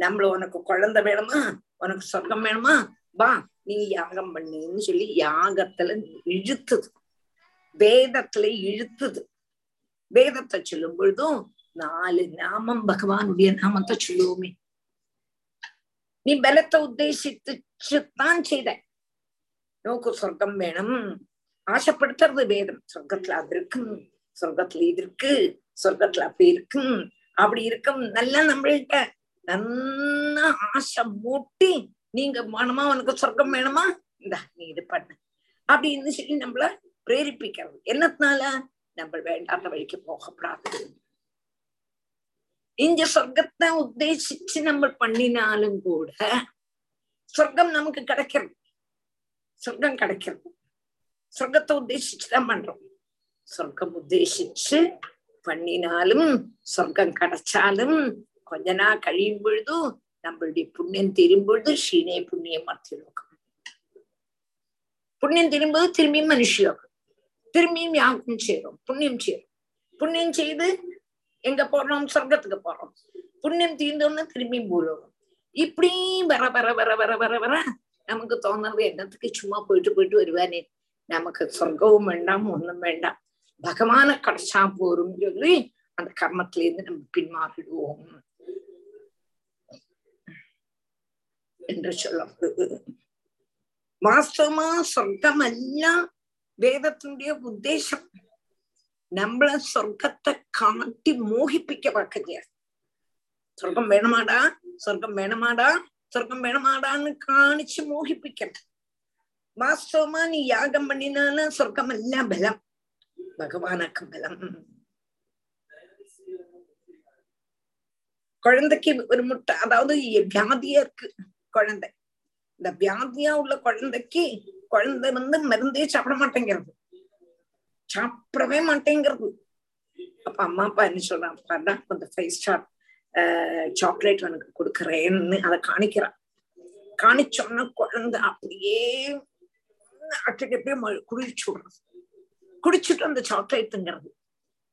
[SPEAKER 2] நம்மள உனக்கு குழந்தை வேணுமா? உனக்கு சொர்க்கம் வேணுமா? வா நீ யாகம் பண்ணுன்னு சொல்லி யாகத்துல இழுத்துது. வேதத்துல இழுத்துது. வேதத்தை சொல்லும் பொழுதும் நாலு நாமம் பகவானுடைய நாமத்தை சொல்லுவோமே. நீ பலத்தை உத்தேசித்துச்சுத்தான் செய்த. நோக்கு சொர்க்கம் வேணும். ஆசைப்படுத்துறது வேதம். சொர்க்கத்துல அது இருக்கும். சொர்க்கத்துல இது இருக்கு. சொர்க்கத்துல அப்படி இருக்கும். அப்படி இருக்கும். நல்லா நம்மள்கிட்ட நல்லா ஆசை மூட்டி நீங்க வேணுமா உனக்கு சொர்க்கம் வேணுமா? இந்த நீ இது பண்ண. அப்படின்னு சொல்லி நம்மள பிரேரிப்பிக்கிறது. என்னத்தினால? நம்ம வேண்டாத வழிக்கு போகப்படாது இங்க சொர்க்கத்தை உத்தேசிச்சு நம்ம பண்ணினாலும் கூட சொர்க்கம் நமக்கு கிடைக்கிறது. சொர்க்கம் கிடைக்கிறது. சொர்க்கத்தை உத்தேசிச்சு தான் பண்றோம். சொர்க்கம் உத்தேசிச்சு பண்ணினாலும் சொர்க்கம் கிடைச்சாலும் கொஞ்ச நாள் கழியும் பொழுதும் நம்மளுடைய புண்ணியம் தீரும் பொழுது ஸ்ரீனே புண்ணியம் மத்தியோகம் புண்ணியம் தீரும்போது திரும்பியும் மனுஷயோகம் திரும்பியும் யாருக்கும் சேரும் புண்ணியம் சேரும் புண்ணியம் செய்து எங்க போறோம்? சொர்க்கத்துக்கு போறோம். புண்ணியம் தீர்ந்தோன்னு திரும்பி பூலோகம். இப்படி வர வர வர வர வர வர நமக்கு தோணுறது என்னத்துக்கு? சும்மா போயிட்டு போயிட்டு வருவானே. நமக்கு சொர்க்கவும் வேண்டாம் ஒண்ணும் வேண்டாம். பகவான கிடைச்சா போரும் சொல்லி அந்த கர்மத்திலேருந்து நம்ம பின்மாறிடுவோம். என்று சொல்லப்படுது வாஸ்தவமா சொர்க்கமல்ல வேதத்தினுடைய உத்தேசம். நம்மள சொர்க்கத்தை காட்டி மோகிப்பிக்க பார்க்கலையா சொர்க்கம் வேணுமாடா? சொர்க்கம் வேணுமாடா? சொர்க்கம் வேணுமாடான்னு காணிச்சு மோகிப்பிக்கணும். வாஸ்தவமா நீ யாகம் பண்ணினாலும் சொர்க்கம் அல்ல பலம். பகவானுக்கு பலம். குழந்தைக்கு ஒரு முட்டை அதாவது வியாதியா இருக்கு. குழந்தை. இந்த வியாதியா உள்ள குழந்தைக்கு குழந்தை வந்து மருந்தே சாப்பிட மாட்டேங்கிறது. சாப்பிடவே மாட்டேங்கிறது. அப்ப அம்மா அப்பா என்ன சொல்றான் அந்த கொஞ்சம் ஃபைவ் ஸ்டார் சாக்லேட் உனக்கு கொடுக்குறேன்னு அதை காணிக்கிறான் காணிச்சோன்னா குழந்தை அப்படியே அட்டுக்கு அப்படியே குடிச்சு விடுறது. குடிச்சிட்டு அந்த சாக்லேட்டுங்கிறது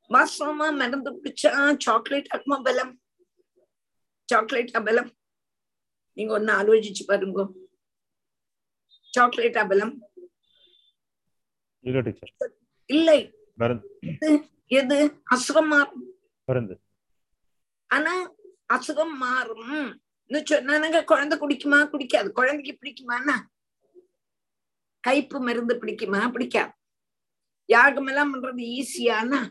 [SPEAKER 2] வாஸ்தவமா மருந்து குடிச்சா சாக்லேட் அக்மா பலம் சாக்லேட் அபலம். நீங்க ஒன்னு ஆலோசிச்சு பாருங்க. சாக்லேட் பலம்
[SPEAKER 5] இல்ல டீச்சர்
[SPEAKER 2] இல்லை.
[SPEAKER 5] மருந்து.
[SPEAKER 2] எது? அசுகம் மாறும். ஆனா அசுகம் மாறும். சொன்னாங்க குழந்தை குடிக்குமா? குடிக்காது. குழந்தைக்கு பிடிக்குமாண்ணா கைப்பு மருந்து பிடிக்குமா? பிடிக்காது. யாகம் எல்லாம் பண்றது ஈஸியானா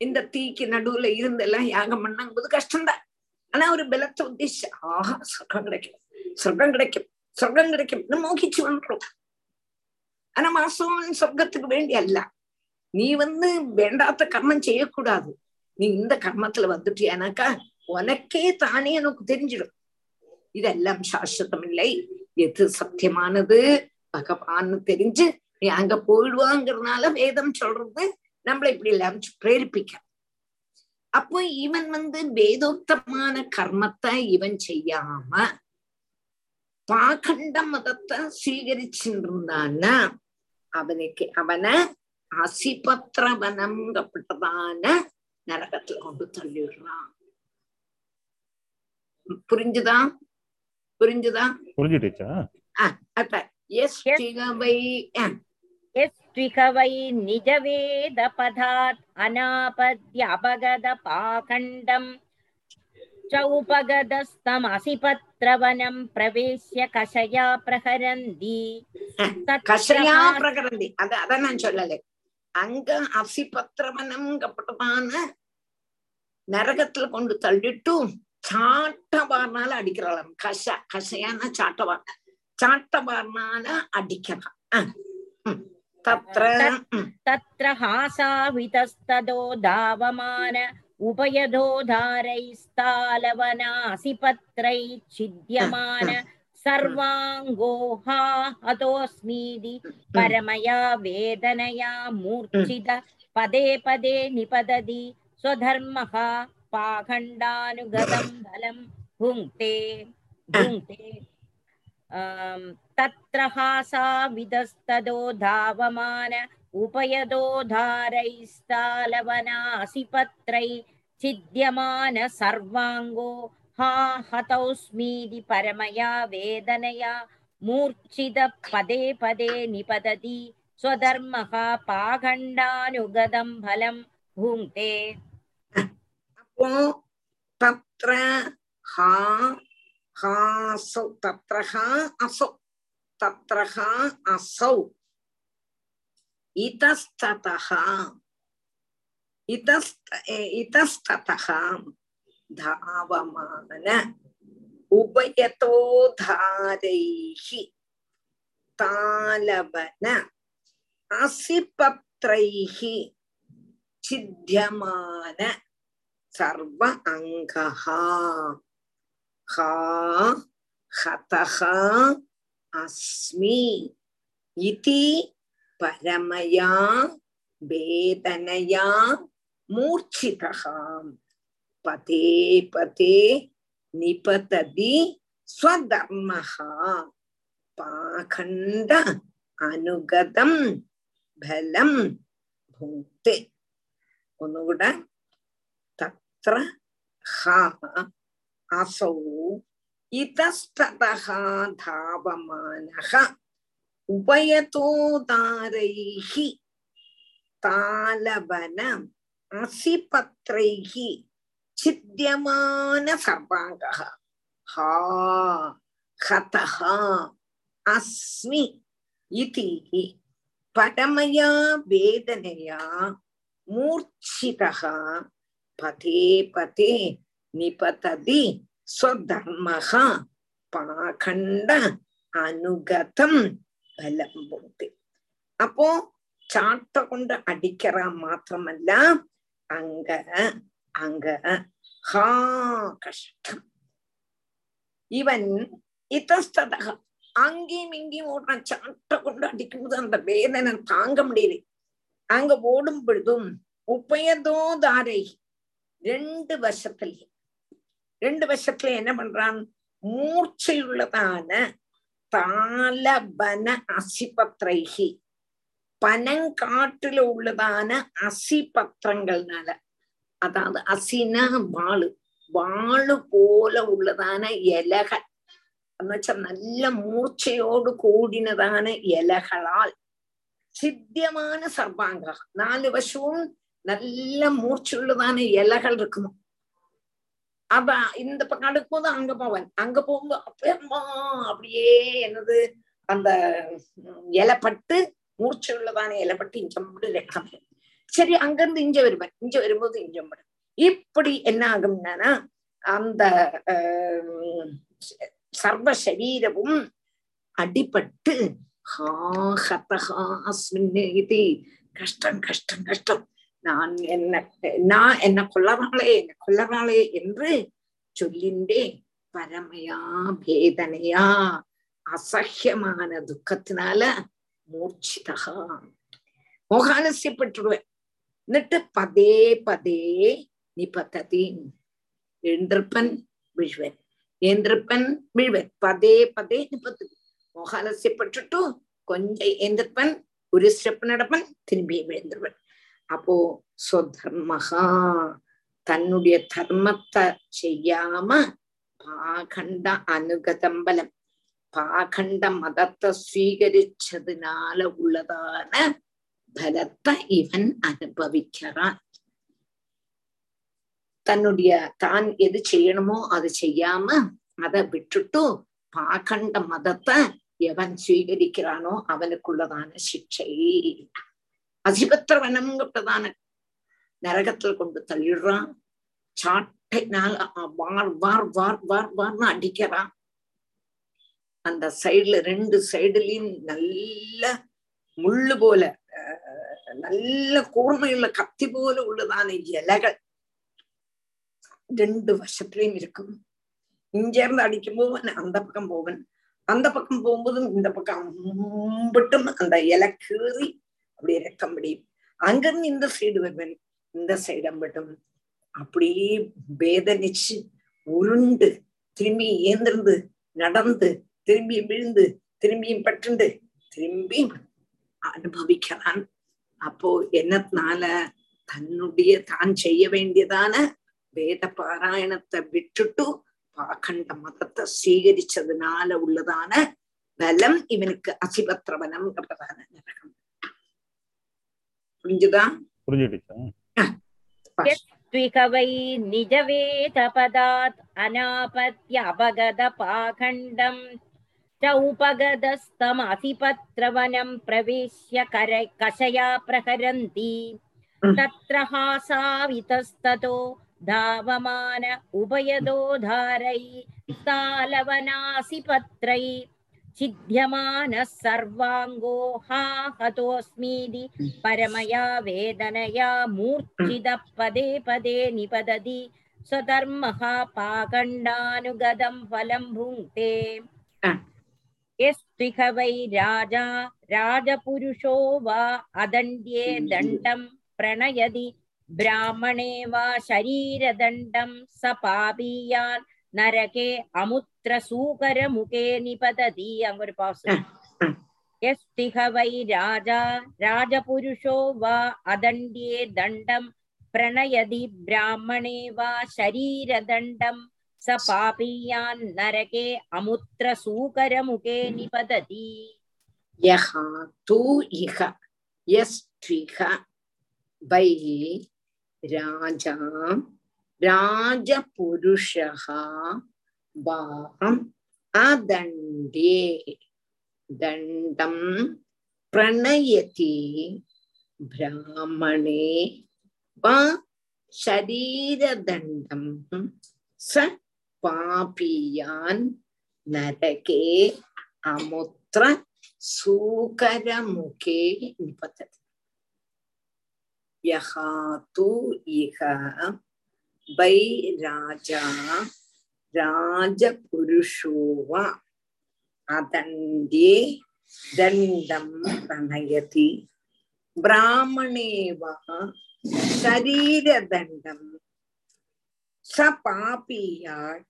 [SPEAKER 2] இந்த தீக்கு நடுவுல இருந்தெல்லாம் யாகம் பண்ணும்போது கஷ்டம்தான். ஆனா ஒரு பலத்தை உத்தேசிச்சு ஆஹா சொர்க்கம் கிடைக்கும் சொர்க்கம் கிடைக்கும் சொர்க்கம் கிடைக்கும். மோகிச்சு வந்துடும் ஆனா மாசம் சொர்க்கத்துக்கு வேண்டி அல்ல. நீ வந்து வேண்டாத்த கர்மம் செய்யக்கூடாது. நீ இந்த கர்மத்துல வந்துட்டியானாக்கா உனக்கே தானே எனக்கு தெரிஞ்சிடும். இதெல்லாம் சாஸ்வதம் இல்லை எது சத்தியமானது? பகவான் தெரிஞ்சு நீ அங்க போயிடுவாங்கிறதுனால வேதம் சொல்றது நம்மள இப்படி எல்லாம் பிரேரிப்பிக்க அப்போ இவன் வந்து வேதோத்தமான கர்மத்தை இவன் செய்யாம பாகண்ட மதத்தை ஸ்வீகரிச்சுருந்தான்னா அவனுக்கு அவனை அசிபத்திரவனம்ங்கப்பட்டதான நரகத்துல கொண்டு தள்ளிடுறான் புரிஞ்சுதா புரிஞ்சுதா
[SPEAKER 5] புரிஞ்சுடுச்சா டீச்சர்
[SPEAKER 2] ஆஹ் அப்ப எஸ் வை
[SPEAKER 1] यस्त्विह वै निजवेदपदात् अनापद्य अपगदपाखण्डम् चौपगदस्तमसिपत्रवनं प्रवेश्य कषया प्रहरन्ति
[SPEAKER 2] கஷயா பிரகரந்தி அத அத நான் சொல்லலை அங்க அசிபத்திரவனம்ங்கப்பட்டதான நரகத்துல கொண்டு தள்ளிட்டு சாட்டவார்னால அடிக்கிறாளாம் கஷ கஷயான சாட்டவார் சாட்டவார்னால அடிக்கிறான் तत्र
[SPEAKER 1] तत्र हासावितस्तदो धावमान उभयधोधारैस्तालवनासिपत्रैच्छिद्यमान सर्वाङ्गो हा हतोऽस्मीति परमया वेदनया मूर्छित पदे पदे निपतति स्वधर्मः पाखण्डानुगतं बलं भुङ्क्ते भुङ्क्ते तत्र हासाविदस्तदो धावमान उपयदो धारैस्तालवनासिपत्रै छिद्यमान सर्वाङ्गो हा हतौ स्मीति परमया वेदनया मूर्च्छित पदे पदे निपतति स्वधर्मः पाखण्डानुगतम् फलम् भुङ्क्ते
[SPEAKER 2] अपो तत्र हा हासौ तत्र हा असौ தத்ரஹா அசௌ இத்தஸ்ததஹா இதஸ்த இத்தஸ்ததஹா தாவமான உபயதோ தாரைஹி தாலவன அசிபத்ரைஹி சித்தியமான சர்வ அங்கஹா ஹா ஹதஹா அஸ்மி இதி பரமயா வேதனையா மூர்ச்சிதாம் பதே பதே நிபததி ஸ்வதர்மஹா பாகண்ட அனுகதம் பலம் பூங்க்தே ஒன்னுகூட தத்ர ஹா அசௌ इतस्ततः धावमानः उभयतोदारैः असिपत्रैः हा हतः अस्मि इति परमया वेदनया मूर्च्छितः पथे पथे निपतति ஸ்வதர்மஹா பாகண்ட அனுகதம் பலம் போட்டு அப்போ ചാട്ട കൊണ്ട് അടിക്കറ മാത്രമല്ല അങ്ക അങ്ക ഹാ കഷ്ടം ഇവൻ ഇതസ്തത அங்கேயும் இங்கேயும் ஓடுறான் சாட்டை கொண்டு அடிக்கும்போது அந்த வேதனை தாங்க முடியல. அங்க ஓடும் பொழுதும் உப்பயதோ தாரை ரெண்டு வருஷத்துலயே ரெண்டு வருஷத்துல என்ன பண்றான் மூர்ச்சையுள்ளதான தாளபன அசிபத்ரைகி பனங்காட்டுல உள்ளதான அசிபத்திரங்கள்னால அதாவது அசினா வாழு வாழு போல உள்ளதான இலைகள் എന്നുവെച്ചാൽ നല്ല മൂർച്ചയോട് കൂടിനതാണ് ഇലകളാൽ சித்தியமான சர்வாங்க நாலு வசமும் நல்ல மூர்ச்சுள்ளதான இலைகள் இருக்கணும் அப்ப இந்த பக்கம் அடுக்கும்போது அங்க போவன் அங்க போகும்போது அப்பமா அப்படியே என்னது அந்த இலைப்பட்டு மூர்ச்சுள்ளதான இலைப்பட்டு இஞ்சம்படு ரத்தம் சரி அங்கிருந்து இஞ்ச வருவன் இஞ்ச வரும்போது இஞ்சம்படு இப்படி என்ன ஆகும்னா அந்த சர்வ சரீரமும் அடிபட்டு கஷ்டம் கஷ்டம் கஷ்டம் நான் என்ன நான் என்ன கொல்லறாளே என்ன கொல்லறாளே என்று சொல்லிண்டே பரமையா வேதனையா அசஹ்யமான துக்கத்தினால மூர்ச்சிதா மோகாலசியப்பட்டுடுவேன் എന്നിട്ട് പതേ പതേ നിപതതി എഴുന്നപ്പൻ വിഴുവൻ எந்திருப்பன் விழ்வன் பதே பதே நிப்பத்து மோகாலசியப்பட்டுட்டு கொஞ்சம் எந்திருப்பன் ஒரு ஸ்டெப் நடப்பன் திரும்பி எழுந்திருவன் அப்போ சொதர்மகா தன்னுடைய தர்மத்தை செய்யாம பாகண்ட அனுகதம்பலம் பாகண்ட மதத்தை ஸ்வீகரிச்சதுனால உள்ளதான பலத்தை இவன் அனுபவிக்கிறான். தன்னுடைய தான் எது செய்யணுமோ அது செய்யாம அதை விட்டுட்டு பாகண்ட மதத்தை எவன் ஸ்வீகரிக்கிறானோ அவனுக்குள்ளதான சிக்ஷை. அதிபத்திரவனம்ங்கிறதான நரகத்துல கொண்டு தள்ளிடுறான். சாட்டைனால வார் வார் வார் வார் வார்னு அடிக்கிறான். அந்த சைடுல ரெண்டு சைடுலயும் நல்ல முள்ளு போல நல்ல கூர்மையுள்ள கத்தி போல உள்ளதான இலைகள் ரெண்டு வருஷத்துலயும் இருக்கும். இங்க இருந்து அடிக்கும் போவன் அந்த பக்கம் போவன். அந்த பக்கம் போகும்போதும் இந்த பக்கம் அம்பிட்டும் அந்த இலை கீறி அப்படி இறக்கம் முடியும் அங்கிருந்து இந்த சைடு வருவன். இந்த சைடு அம்பட்டும். அப்படியே பேதனிச்சு உருண்டு திரும்பி ஏந்திருந்து நடந்து திரும்பி விழுந்து திரும்பியும் பட்டுண்டு திரும்பி அனுபவிக்கிறான் அப்போ என்னத்தினால? தன்னுடைய தான் செய்ய வேண்டியதான வேத பாராயணத்தை விட்டுட்டு பாகண்ட மதத்தை ஸ்வீகரிச்சதுனால உள்ளதான பலம் இவனுக்கு அசிபத்திரவனம் நரகம் புரிஞ்சுதா
[SPEAKER 5] புரிஞ்சுடுச்சா
[SPEAKER 1] त्विकवै निजवेदपदात् अनापत्य अपगदपाखण्डम् च उपगदस्तमधिपत्रवनं प्रवेश्य कर कषया प्रहरन्ति तत्र हासावितस्ततो धावमान उभयदो धारै स्थालवनासिपत्रै छिद्यमानः सर्वाङ्गो हा हतोऽस्मीति परमया वेदनया मूर्च्छितः पदे पदे निपतति स्वधर्मः पाखण्डानुगतं फलं भुङ्क्ते यस्त्विह वै राजा राजपुरुषो वा अदण्ड्ये दण्डं प्रणयति ब्राह्मणे वा शरीरदण्डं स पापीयान् நரகே அமுத்திர சூகர முகே நிபததி அங்க ஒரு பாசு எஸ்திக வை ராஜா ராஜபுருஷோ வா அதண்டியே தண்டம் பிரணயதி பிராமணே வா ஷரீர தண்டம் ச பாபியான் நரகே அமுத்திர
[SPEAKER 2] சூகர முகே நிபததி யஹா தூ இஹ எஸ்திக வை ராஜா ராஜபுருஷா வாம் அதண்டே தண்டம் பிரணயதி பிராமணே வா சரீரதண்டம் ச பாபியான் நரகே அமுத்திர சூகரமுகே நிபத்தது யகாத்து இக वै राजा राजपुरुषो वा अदण्ड्ये दण्डं प्रणयति ब्राह्मणे वा शरीरदण्डं स पापीयात्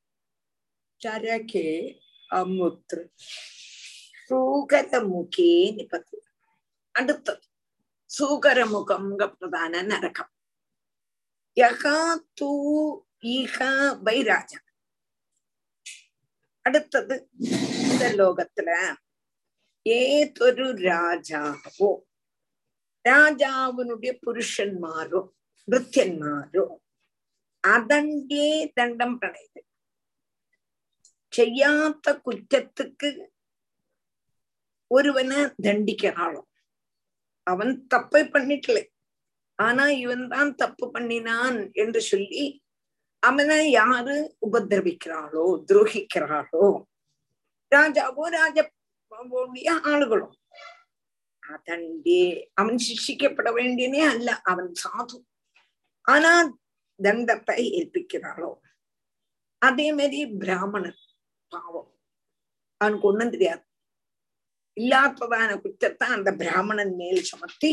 [SPEAKER 2] चरके अमुत्र சூகரமுகே நிபத்து அடுத்தது சூகரமுகம்ங்க பிரதான நரகம் யகா தூ ஈகா பைராஜா அடுத்தது இந்த லோகத்துல ஏதொரு ராஜாவோ ராஜாவினுடைய புருஷன்மாரோ கிருத்தியன்மாரோ அதண்டே தண்டம் பிரணயது ചെയ്യാത്ത കുറ്റത്തിക്ക് ഒരുവനെ ദണ്ഡിക്കണം അവൻ തപ്പ പണിട്ടില്ലേ ஆனா இவன் தான் தப்பு பண்ணினான் என்று சொல்லி அவனை யாரு உபதிரவிக்கிறாளோ துரோகிக்கிறாளோ? ராஜாவோ ராஜாவோடைய ஆளுகளோ அதண்டே அவன் சிக்ஷிக்கப்பட வேண்டியனே அல்ல அவன் சாது. ஆனா தண்டத்தை ஏற்பிக்கிறாளோ? அதே மாதிரி பிராமணன் பாவம். அவனுக்கு ஒண்ணும் தெரியாது. இல்லாததான குற்றத்தை அந்த பிராமணன் மேல் சுமத்தி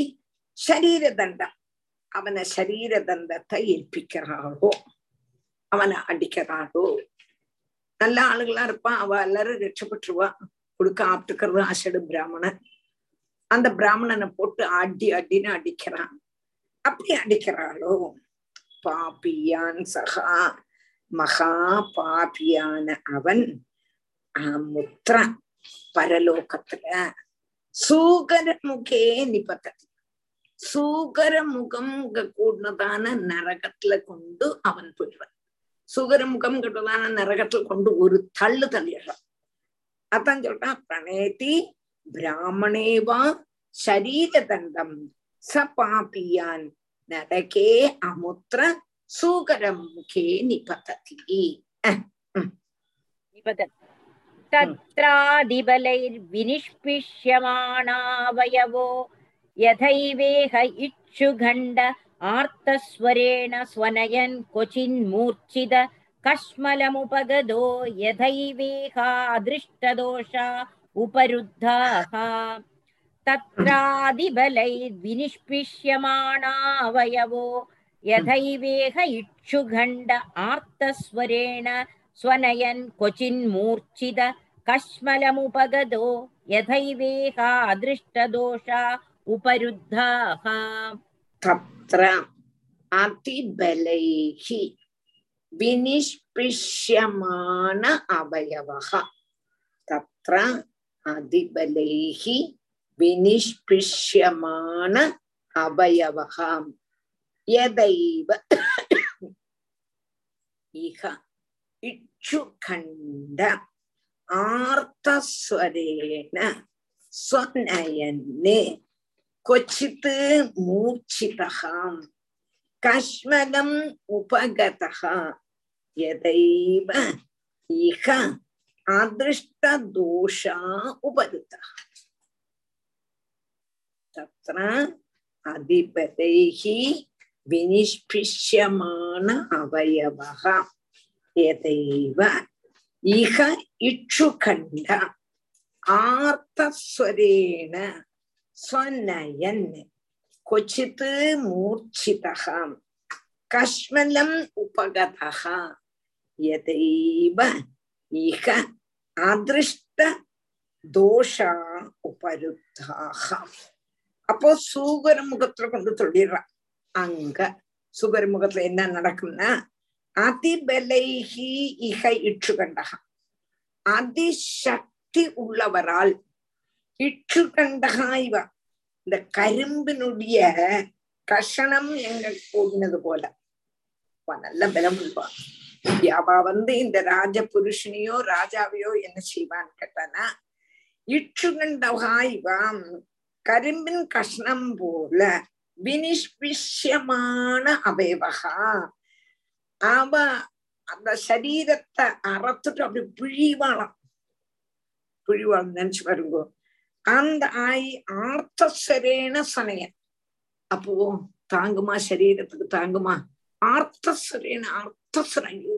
[SPEAKER 2] சரீர தண்டம் அவனை சரீர தண்டத்தை ஏற்பிக்கிறாளோ அவனை அடிக்கிறாளோ நல்ல ஆளுகளா இருப்பான் அவ எல்லாரும் ரட்சப்பட்டுருவா கொடுக்க ஆப்டுக்கிறது ஆசடு பிராமணன் அந்த பிராமணனை போட்டு அடி அடின்னு அடிக்கிறான் அப்படி அடிக்கிறாளோ பாப்பியான் சகா மகா பாபியான அவன் முத்திர பரலோகத்துல சூகர முகே நிபத்தி சூகரமுகம் கூடதான நரகத்துல கொண்டு அவன் போயிடுறான் சுகரமுகம் கூடதான நரகத்துல கொண்டு ஒரு தள்ளு தள்ளிடுறான். அதான் சொல்றான் பிரணேதி பிராமணேவா சரீர தண்டம் ச பாபியான் நரகே அமுத்திர
[SPEAKER 1] சூகரம் முகே நிபததி. தத்ராதிபலைர் வினிஷ்பிஷ்யமானாவயவோ यथैवेह इक्षुगण्ड आर्तस्वरेण स्वनयन् क्वचिन्मूर्च्छित कश्मलमुपगदो यथैवेहादृष्टदोषा उपरुद्धाः तत्रादिबलैर्विनिष्पिष्यमाणावयवो यथैवेह इक्षुगण्ड आर्तस्वरेण स्वनयन् क्वचिन्मूर्च्छित कश्मलमुपगदो यथैवेहादृष्टदोषा उपरुद्धाः
[SPEAKER 2] तत्र अतिबलैः विनिष्पिष्यमान अवयवः तत्र अतिबलैः विनिष्पिष्यमान अवयवः यदैव इह इक्षुखण्ड आर्तस्वरेण स्वनयन्ने கொச்சித்து மூர்ச்சிதகாம் கஷ்மகம் உபகதா எதைவ இக அதிருஷ்டதோஷா உபருத்தா தத்ர அதிபதைஹி வினிஷ்பிஷ்யமான அவயவக எதைவ இக இட்சுகண்ட ஆர்த்தஸ்வரேண சொன்னயன் கொச்சித்து மூர்ச்சிதகாம். கஷ்மலம் உபகதா எதைவ இக அதிருஷ்ட தோஷா உபருத்தாக அப்போ சூகர முகத்துல கொண்டு சொல்லிடுறான் அங்க சுகர் முகத்துல என்ன நடக்கும்னா அதிபலைஹி இக இற்றுகண்டகம் அதிசக்தி உள்ளவரால் இற்று கண்டகா இவ இந்த கரும்பினுடைய கஷணம் எங்க கூடினது போல. நல்ல பலம் இருப்பான் அவ வந்து இந்த ராஜ புருஷனையோ ராஜாவையோ என்ன செய்வான்னு கேட்டானா இற்றுகண்டவா இவாம் கரும்பின் கஷ்ணம் போல வினிஷ்பிஷ்யமான அவைவகா அவ அந்த சரீரத்தை அறத்துட்டு அப்படி பிழிவாளாம். பிழிவாள் நினைச்சு பாருங்க. அந்த ஆய் ஆர்த்தஸ்வரேன சனையன் அப்போ தாங்குமா சரீரத்துக்கு தாங்குமா? ஆர்த்தஸ்வரேன ஆர்த்தஸ்வரம் ஐயோ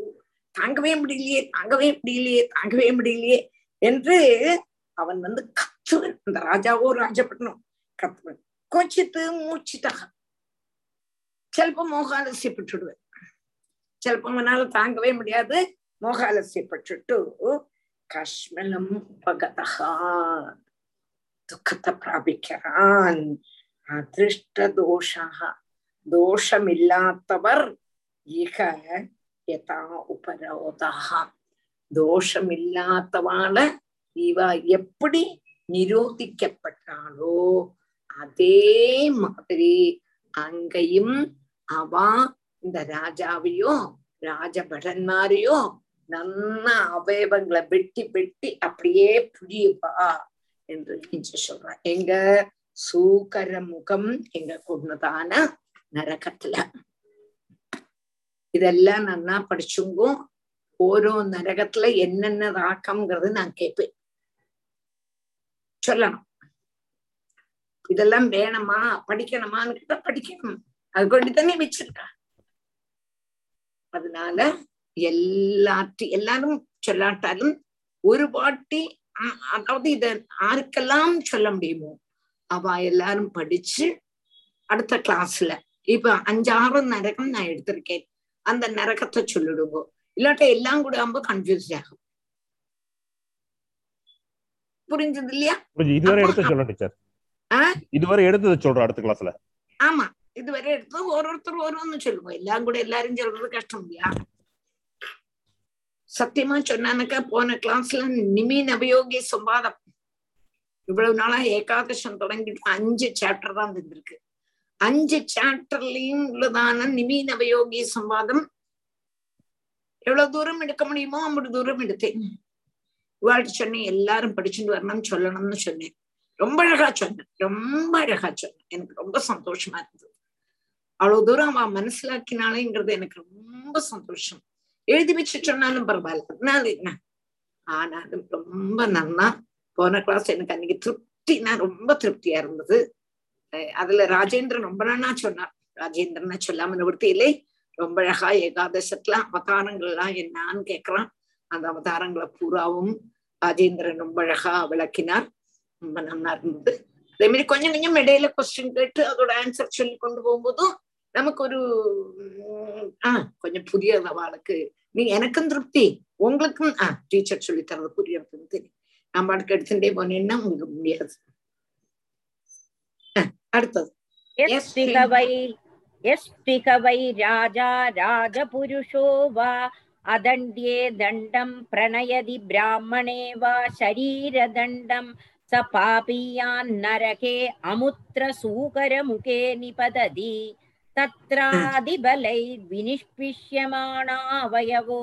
[SPEAKER 2] தாங்கவே முடியலையே தாங்கவே முடியலையே தாங்கவே முடியலையே என்று அவன் வந்து கத்துவன் அந்த ராஜாவோ ராஜப்பட்டனும் கத்துவன் கொச்சித்து மூச்சிட்டாக சிலப்போ மோகாலசியப்பட்டுடுவேன். சிலப்போ அவனால தாங்கவே முடியாது. மோகாலசியப்பட்டுட்டு கஷ்மலம் பகதகா. துக்கத்தை பிராபிக்கிறான் அதிருஷ்ட தோஷாக தோஷமில்லாதவர் இக யதா உபரோதாக தோஷமில்லாதவால இவ எப்படி நிரோதிக்கப்பட்டாளோ அதே மாதிரி அங்கேயும் அவ இந்த ராஜாவையோ ராஜபடன்மாரையோ நல்ல அவயவங்களை வெட்டி வெட்டி அப்படியே புரியுவா என்று இன்று சொல்றான் எங்க சூக்கர முகம் எங்க கொண்டுதான நரகத்துல? இதெல்லாம் நன்னா படிச்சுங்கோ? ஓரோ நரகத்துல என்னென்ன ராக்கம்ங்கிறது நான் கேட்பேன். சொல்லணும். இதெல்லாம் வேணுமா? படிக்கணுமான்னு கேட்டா படிக்கணும். அது கொண்டு தானே வச்சிருக்கா. அதனால எல்லாத்தி எல்லாரும் சொல்லாட்டாலும் ஒரு பாட்டி அதாவது இத யாருக்கெல்லாம் சொல்ல முடியுமோ அவ எல்லாரும் படிச்சு அடுத்த கிளாஸ்ல இப்ப அஞ்சாறு நரகம் நான் எடுத்திருக்கேன். அந்த நரகத்தை சொல்லிடுங்க. இல்லாட்ட எல்லாம் கூட ரொம்ப கன்ஃபியூஸ் ஆகும். புரிஞ்சது இல்லையா?
[SPEAKER 5] இதுவரை எடுத்து சொல்ல டீச்சர் இதுவரை எடுத்தது சொல்றோம் அடுத்த கிளாஸ்ல
[SPEAKER 2] ஆமா. இதுவரை எடுத்து ஒருத்தர் ஒருன்னு சொல்லுவோம். எல்லாம் கூட எல்லாரும் சொல்றது கஷ்டம் இல்லையா? சத்தியமா சொன்னானக்கா போன கிளாஸ்ல நிமி நபயோகி சம்பாதம். இவ்வளவு நாளா ஏகாதசம் தொடங்கிட்டு அஞ்சு சாப்டர் தான் இருந்திருக்கு அஞ்சு சாப்டர்லயும் உள்ளதான நிமி நபயோகி சம்பாதம். எவ்வளவு தூரம் எடுக்க முடியுமோ அவ்வளவு தூரம் எடுத்தேன். இவாழ்கிட்ட சொன்னேன் எல்லாரும் படிச்சுட்டு வரணும்னு சொல்லணும்னு சொன்னேன். ரொம்ப அழகா சொன்னேன் ரொம்ப அழகா சொன்னேன். எனக்கு ரொம்ப சந்தோஷமா இருந்தது. அவ்வளவு தூரம் அவன் மனசிலாக்கினாலேங்கிறது எனக்கு ரொம்ப சந்தோஷம். எழுதி வச்சு சொன்னாலும் பரவாயில்ல அதனால என்ன ஆனாலும் ரொம்ப நன்னா போன கிளாஸ் எனக்கு அன்னைக்கு திருப்தி நான் ரொம்ப திருப்தியா இருந்தது அதுல ராஜேந்திரன் ரொம்ப நன்னா சொன்னார் ராஜேந்திரனை சொல்லாம நிவர்த்தி இல்லை ரொம்ப அழகா ஏகாதசத்துல அவதாரங்கள் எல்லாம் என்னான்னு கேக்குறான் அந்த அவதாரங்களை பூராவும் ராஜேந்திரன் ரொம்ப அழகா விளக்கினார் ரொம்ப நன்னா இருந்தது அதே மாதிரி கொஞ்சம் கொஞ்சம் இடையில கொஸ்டின் கேட்டு அதோட ஆன்சர் சொல்லி கொண்டு போகும்போதும் நமக்கு ஒரு ஆஹ் கொஞ்சம் புரிய அவளுக்கு நீ எனக்கும் திருப்தி உங்களுக்கும் ஆஹ் டீச்சர் சொல்லி தரது புரியறதுன்னு தெரியும். நம்ம அடுக்கு எடுத்துட்டே போனேன்னா உங்களுக்கு முடியாது. அடுத்தது.
[SPEAKER 1] வை ராஜா ராஜபுருஷோ வா அதண்டியே தண்டம் பிரணயதி பிராமணே வா சரீர ச பாபியான் நரகே அமுத்திர சூகர முகே நிபததி. निपतति तत्रादिबलैर्विनिष्पिष्यमाणावयवो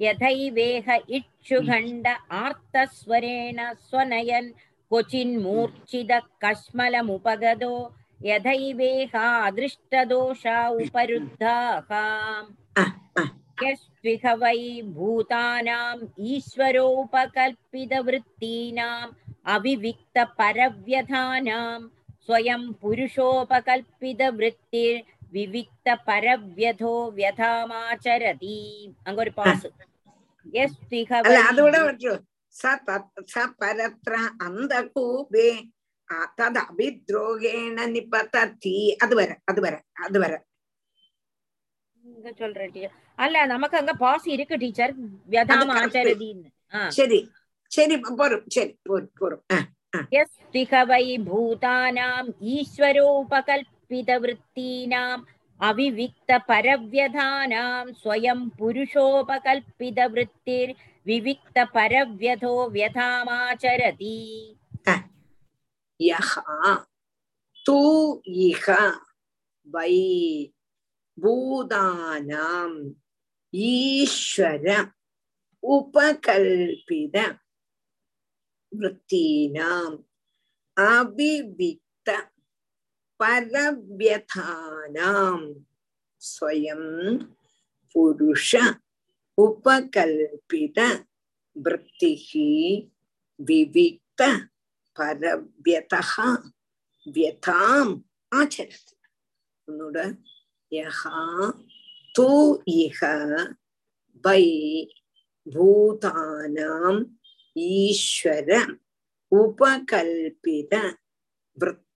[SPEAKER 1] यथैवेह इक्षुगण्ड आर्तस्वरेण स्वनयन् क्वचिन्मूर्च्छितः कश्मलमुपगतो यथैवेहा अदृष्टदोषा उपरुद्धाः यस्त्विह वै भूतानाम् ईश्वरोपकल्पितवृत्तीनाम् अविविक्तपरव्यथानां स्वयं விவிக்த பரவியதோ வியதாமாச்சரதி அங்க ஒரு பாசு
[SPEAKER 2] எஸ் திக அதோட ச ச பரத்ர அந்த கூபே தது அபித்ரோகேண நிபதத்தி அது வர அது வர அது வர
[SPEAKER 1] இங்க சொல்றேன் டீச்சர் அல்ல நமக்கு அங்க பாஸ் இருக்கு டீச்சர் வியதாம் ஆச்சரதின்னு
[SPEAKER 2] சரி சரி போறோம் சரி
[SPEAKER 1] போறோம் போறோம் வை त्वितवृत्तीनाम् अविविक्तपरव्यधानां स्वयं पुरुषोपकल्पितवृत्तिर्विविक्तपरव्यधो व्यथामाचरति
[SPEAKER 2] यः तु इह वै भूतानाम् ईश्वर उपकल्पित वृत्तीनाम् अभिविक பரவியதானாம். ஸ்வயம் புருஷ உபகல்பித விற்த்திகி விவிக்த பரவியதா வியதாம். ஆச்சரத்து உன்னோட யகா தூ இக பை பூதானாம் ஈஸ்வர உபகல்பித விற்த்தி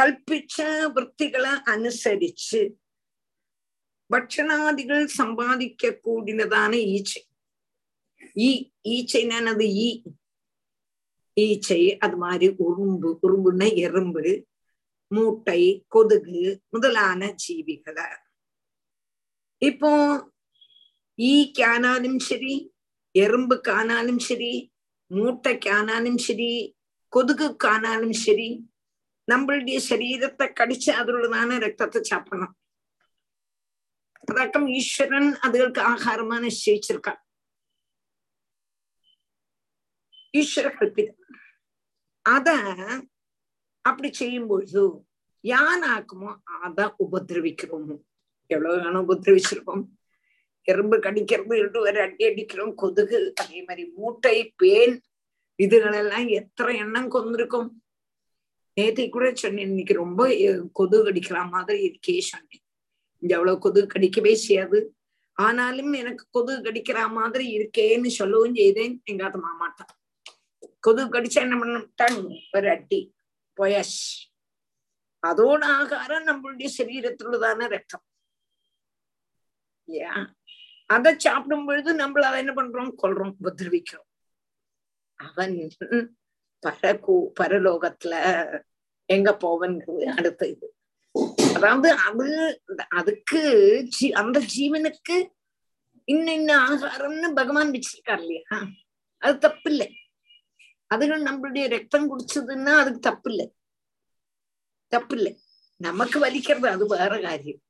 [SPEAKER 2] കൽപ്പിച്ച വൃത്തികളെ അനുസരിച്ച് ഭക്ഷണാദികൾ സമ്പാദിക്കൂടിനതാണ് ഈച്ച ஈ ஈச்சைனானது ஈ. ஈச்சை அது மாதிரி உறும்பு உறும்புன்னா எறும்பு மூட்டை கொதுகு முதலான ஜீவிகளை. இப்போ ஈக்கானாலும் சரி எறும்புக்கானாலும் சரி மூட்டைக்கானாலும் சரி கொதுகுக்கானாலும் சரி നമ്മളുടെ ശരീരത്തെ കടിച്ച് അതിലുള്ളതാണ് രക്തത്തെ ചാപ്പണം അതക്കം ഈശ്വരൻ അതുകൾക്ക് ആഹാരമാണ് നിശ്ചയിച്ചിരിക്കാം ஈஸ்வர கல்பிதம் அத அப்படி செய்யும் பொழுது யானாக்குமோ அத உபதிரவிக்கிறோமோ எவ்வளவு வேணும் உபதிரவிச்சிருக்கோம் எறும்பு கடிக்கிறது இட்டு ஒரு அடி அடிக்கிறோம் கொதுகு அதே மாதிரி மூட்டை பேன் இதுகளெல்லாம் எத்தனை எண்ணம் கொண்டிருக்கும் நேத்தை கூட சொன்னேன் இன்னைக்கு ரொம்ப கொது கடிக்கிற மாதிரி இருக்கே சொன்னேன். இங்க அவ்வளவு கொது கடிக்கவே செய்யாது. ஆனாலும் எனக்கு கொது கடிக்கிற மாதிரி இருக்கேன்னு சொல்லவும் செய்தேன். எங்காத மாமாட்டான் கொது கடிச்சா என்ன பண்ணிட்டான் ஒரு அட்டி. பொயஸ் அதோட ஆகாரம் நம்மளுடைய சரீரத்துள்ளதான ரத்தம். இல்லையா அதை சாப்பிடும் பொழுது நம்மள அதை என்ன பண்றோம்? கொள்றோம் உபதிரவிக்கிறோம் அவன் பரகு பரலோகத்துல எங்க போவன்றது அடுத்த இது. அதாவது அது அதுக்கு ஜீ- அந்த ஜீவனுக்கு இன்ன இன்ன ஆகாரம்னு பகவான் வச்சிருக்கார் இல்லையா? அது தப்பு இல்லை அதுகள் நம்மளுடைய ரத்தம் குடிச்சதுன்னா அதுக்கு தப்பு இல்லை தப்பு இல்லை நமக்கு வலிக்கிறது அது வேற காரியம்.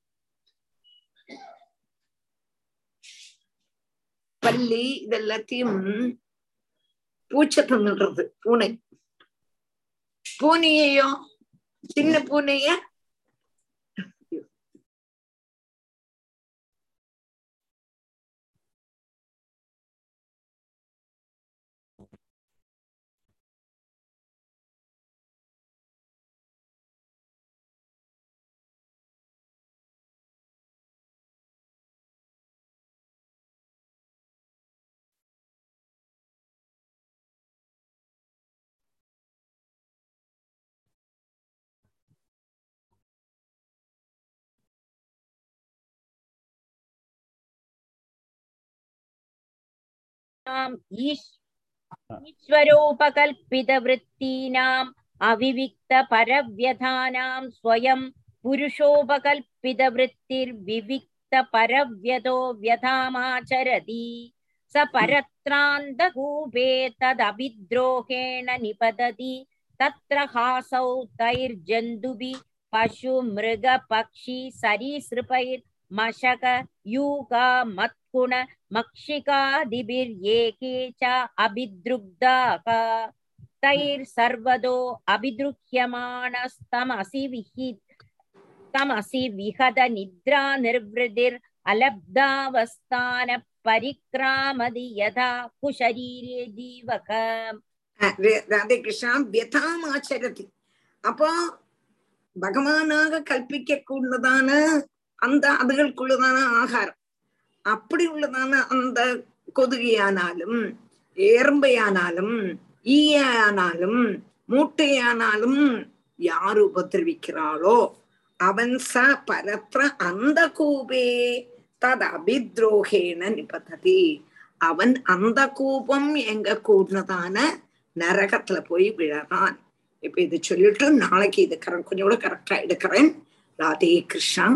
[SPEAKER 2] பள்ளி இதெல்லாத்தையும் பூச்சை தின்னுடுறது பூனை. பூனையையோ சின்ன பூனைய
[SPEAKER 1] आम् ईश्- ईश्वरोपकल्पितवृत्तीनाम् अविविक्तपरव्यथानां स्वयं पुरुषोपकल्पितवृत्तिर्विविक्तपरव्यतो व्यथामाचरति स परत्रान्तकूपे तदभिद्रोहेण निपतति तत्र हासौ तैर्जन्तुभिः पशुमृगपक्षी सरीसृपैर्मशक यूका मत्कुण मक्षिकादिभिर्येके च अभिद्रुग्धाः तैर्सर्वदो अभिद्रुह्यमाणस्तमसि विहि तमसि विहत निद्रा निर्वृतिर् अलब्धावस्थान परिक्रामदि यथा कुशरीरे जीवक
[SPEAKER 2] ராதே கிருஷ்ணா வியதாம் ஆச்சரதி அப்போ பகவானாக கல்பிக்க கூடதான அந்த அதுகளுக்குள்ளதான ஆகாரம் அப்படி உள்ளதான அந்த கொதுகையானாலும் ஏர்ம்பையானாலும் ஈயானாலும் மூட்டையானாலும் யார் உபதிரவிக்கிறாளோ அவன் ச பரத்ர அந்த கூபே தது அபித்ரோகேன நிபததி. அவன் அந்த கூபம் எங்க கூடதான நரகத்துல போய் விழறான். இப்ப இது சொல்லிட்டு நாளைக்கு இது கரெக்ட் கொஞ்சம் கூட கரெக்டா எடுக்கிறேன். ராதே கிருஷ்ணா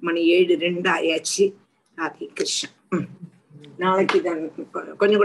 [SPEAKER 2] மணி ஏழு ரெண்டு ஆயாச்சு. ராதே கிருஷ்ணா நாளைக்கு இதை கொஞ்சம் கூட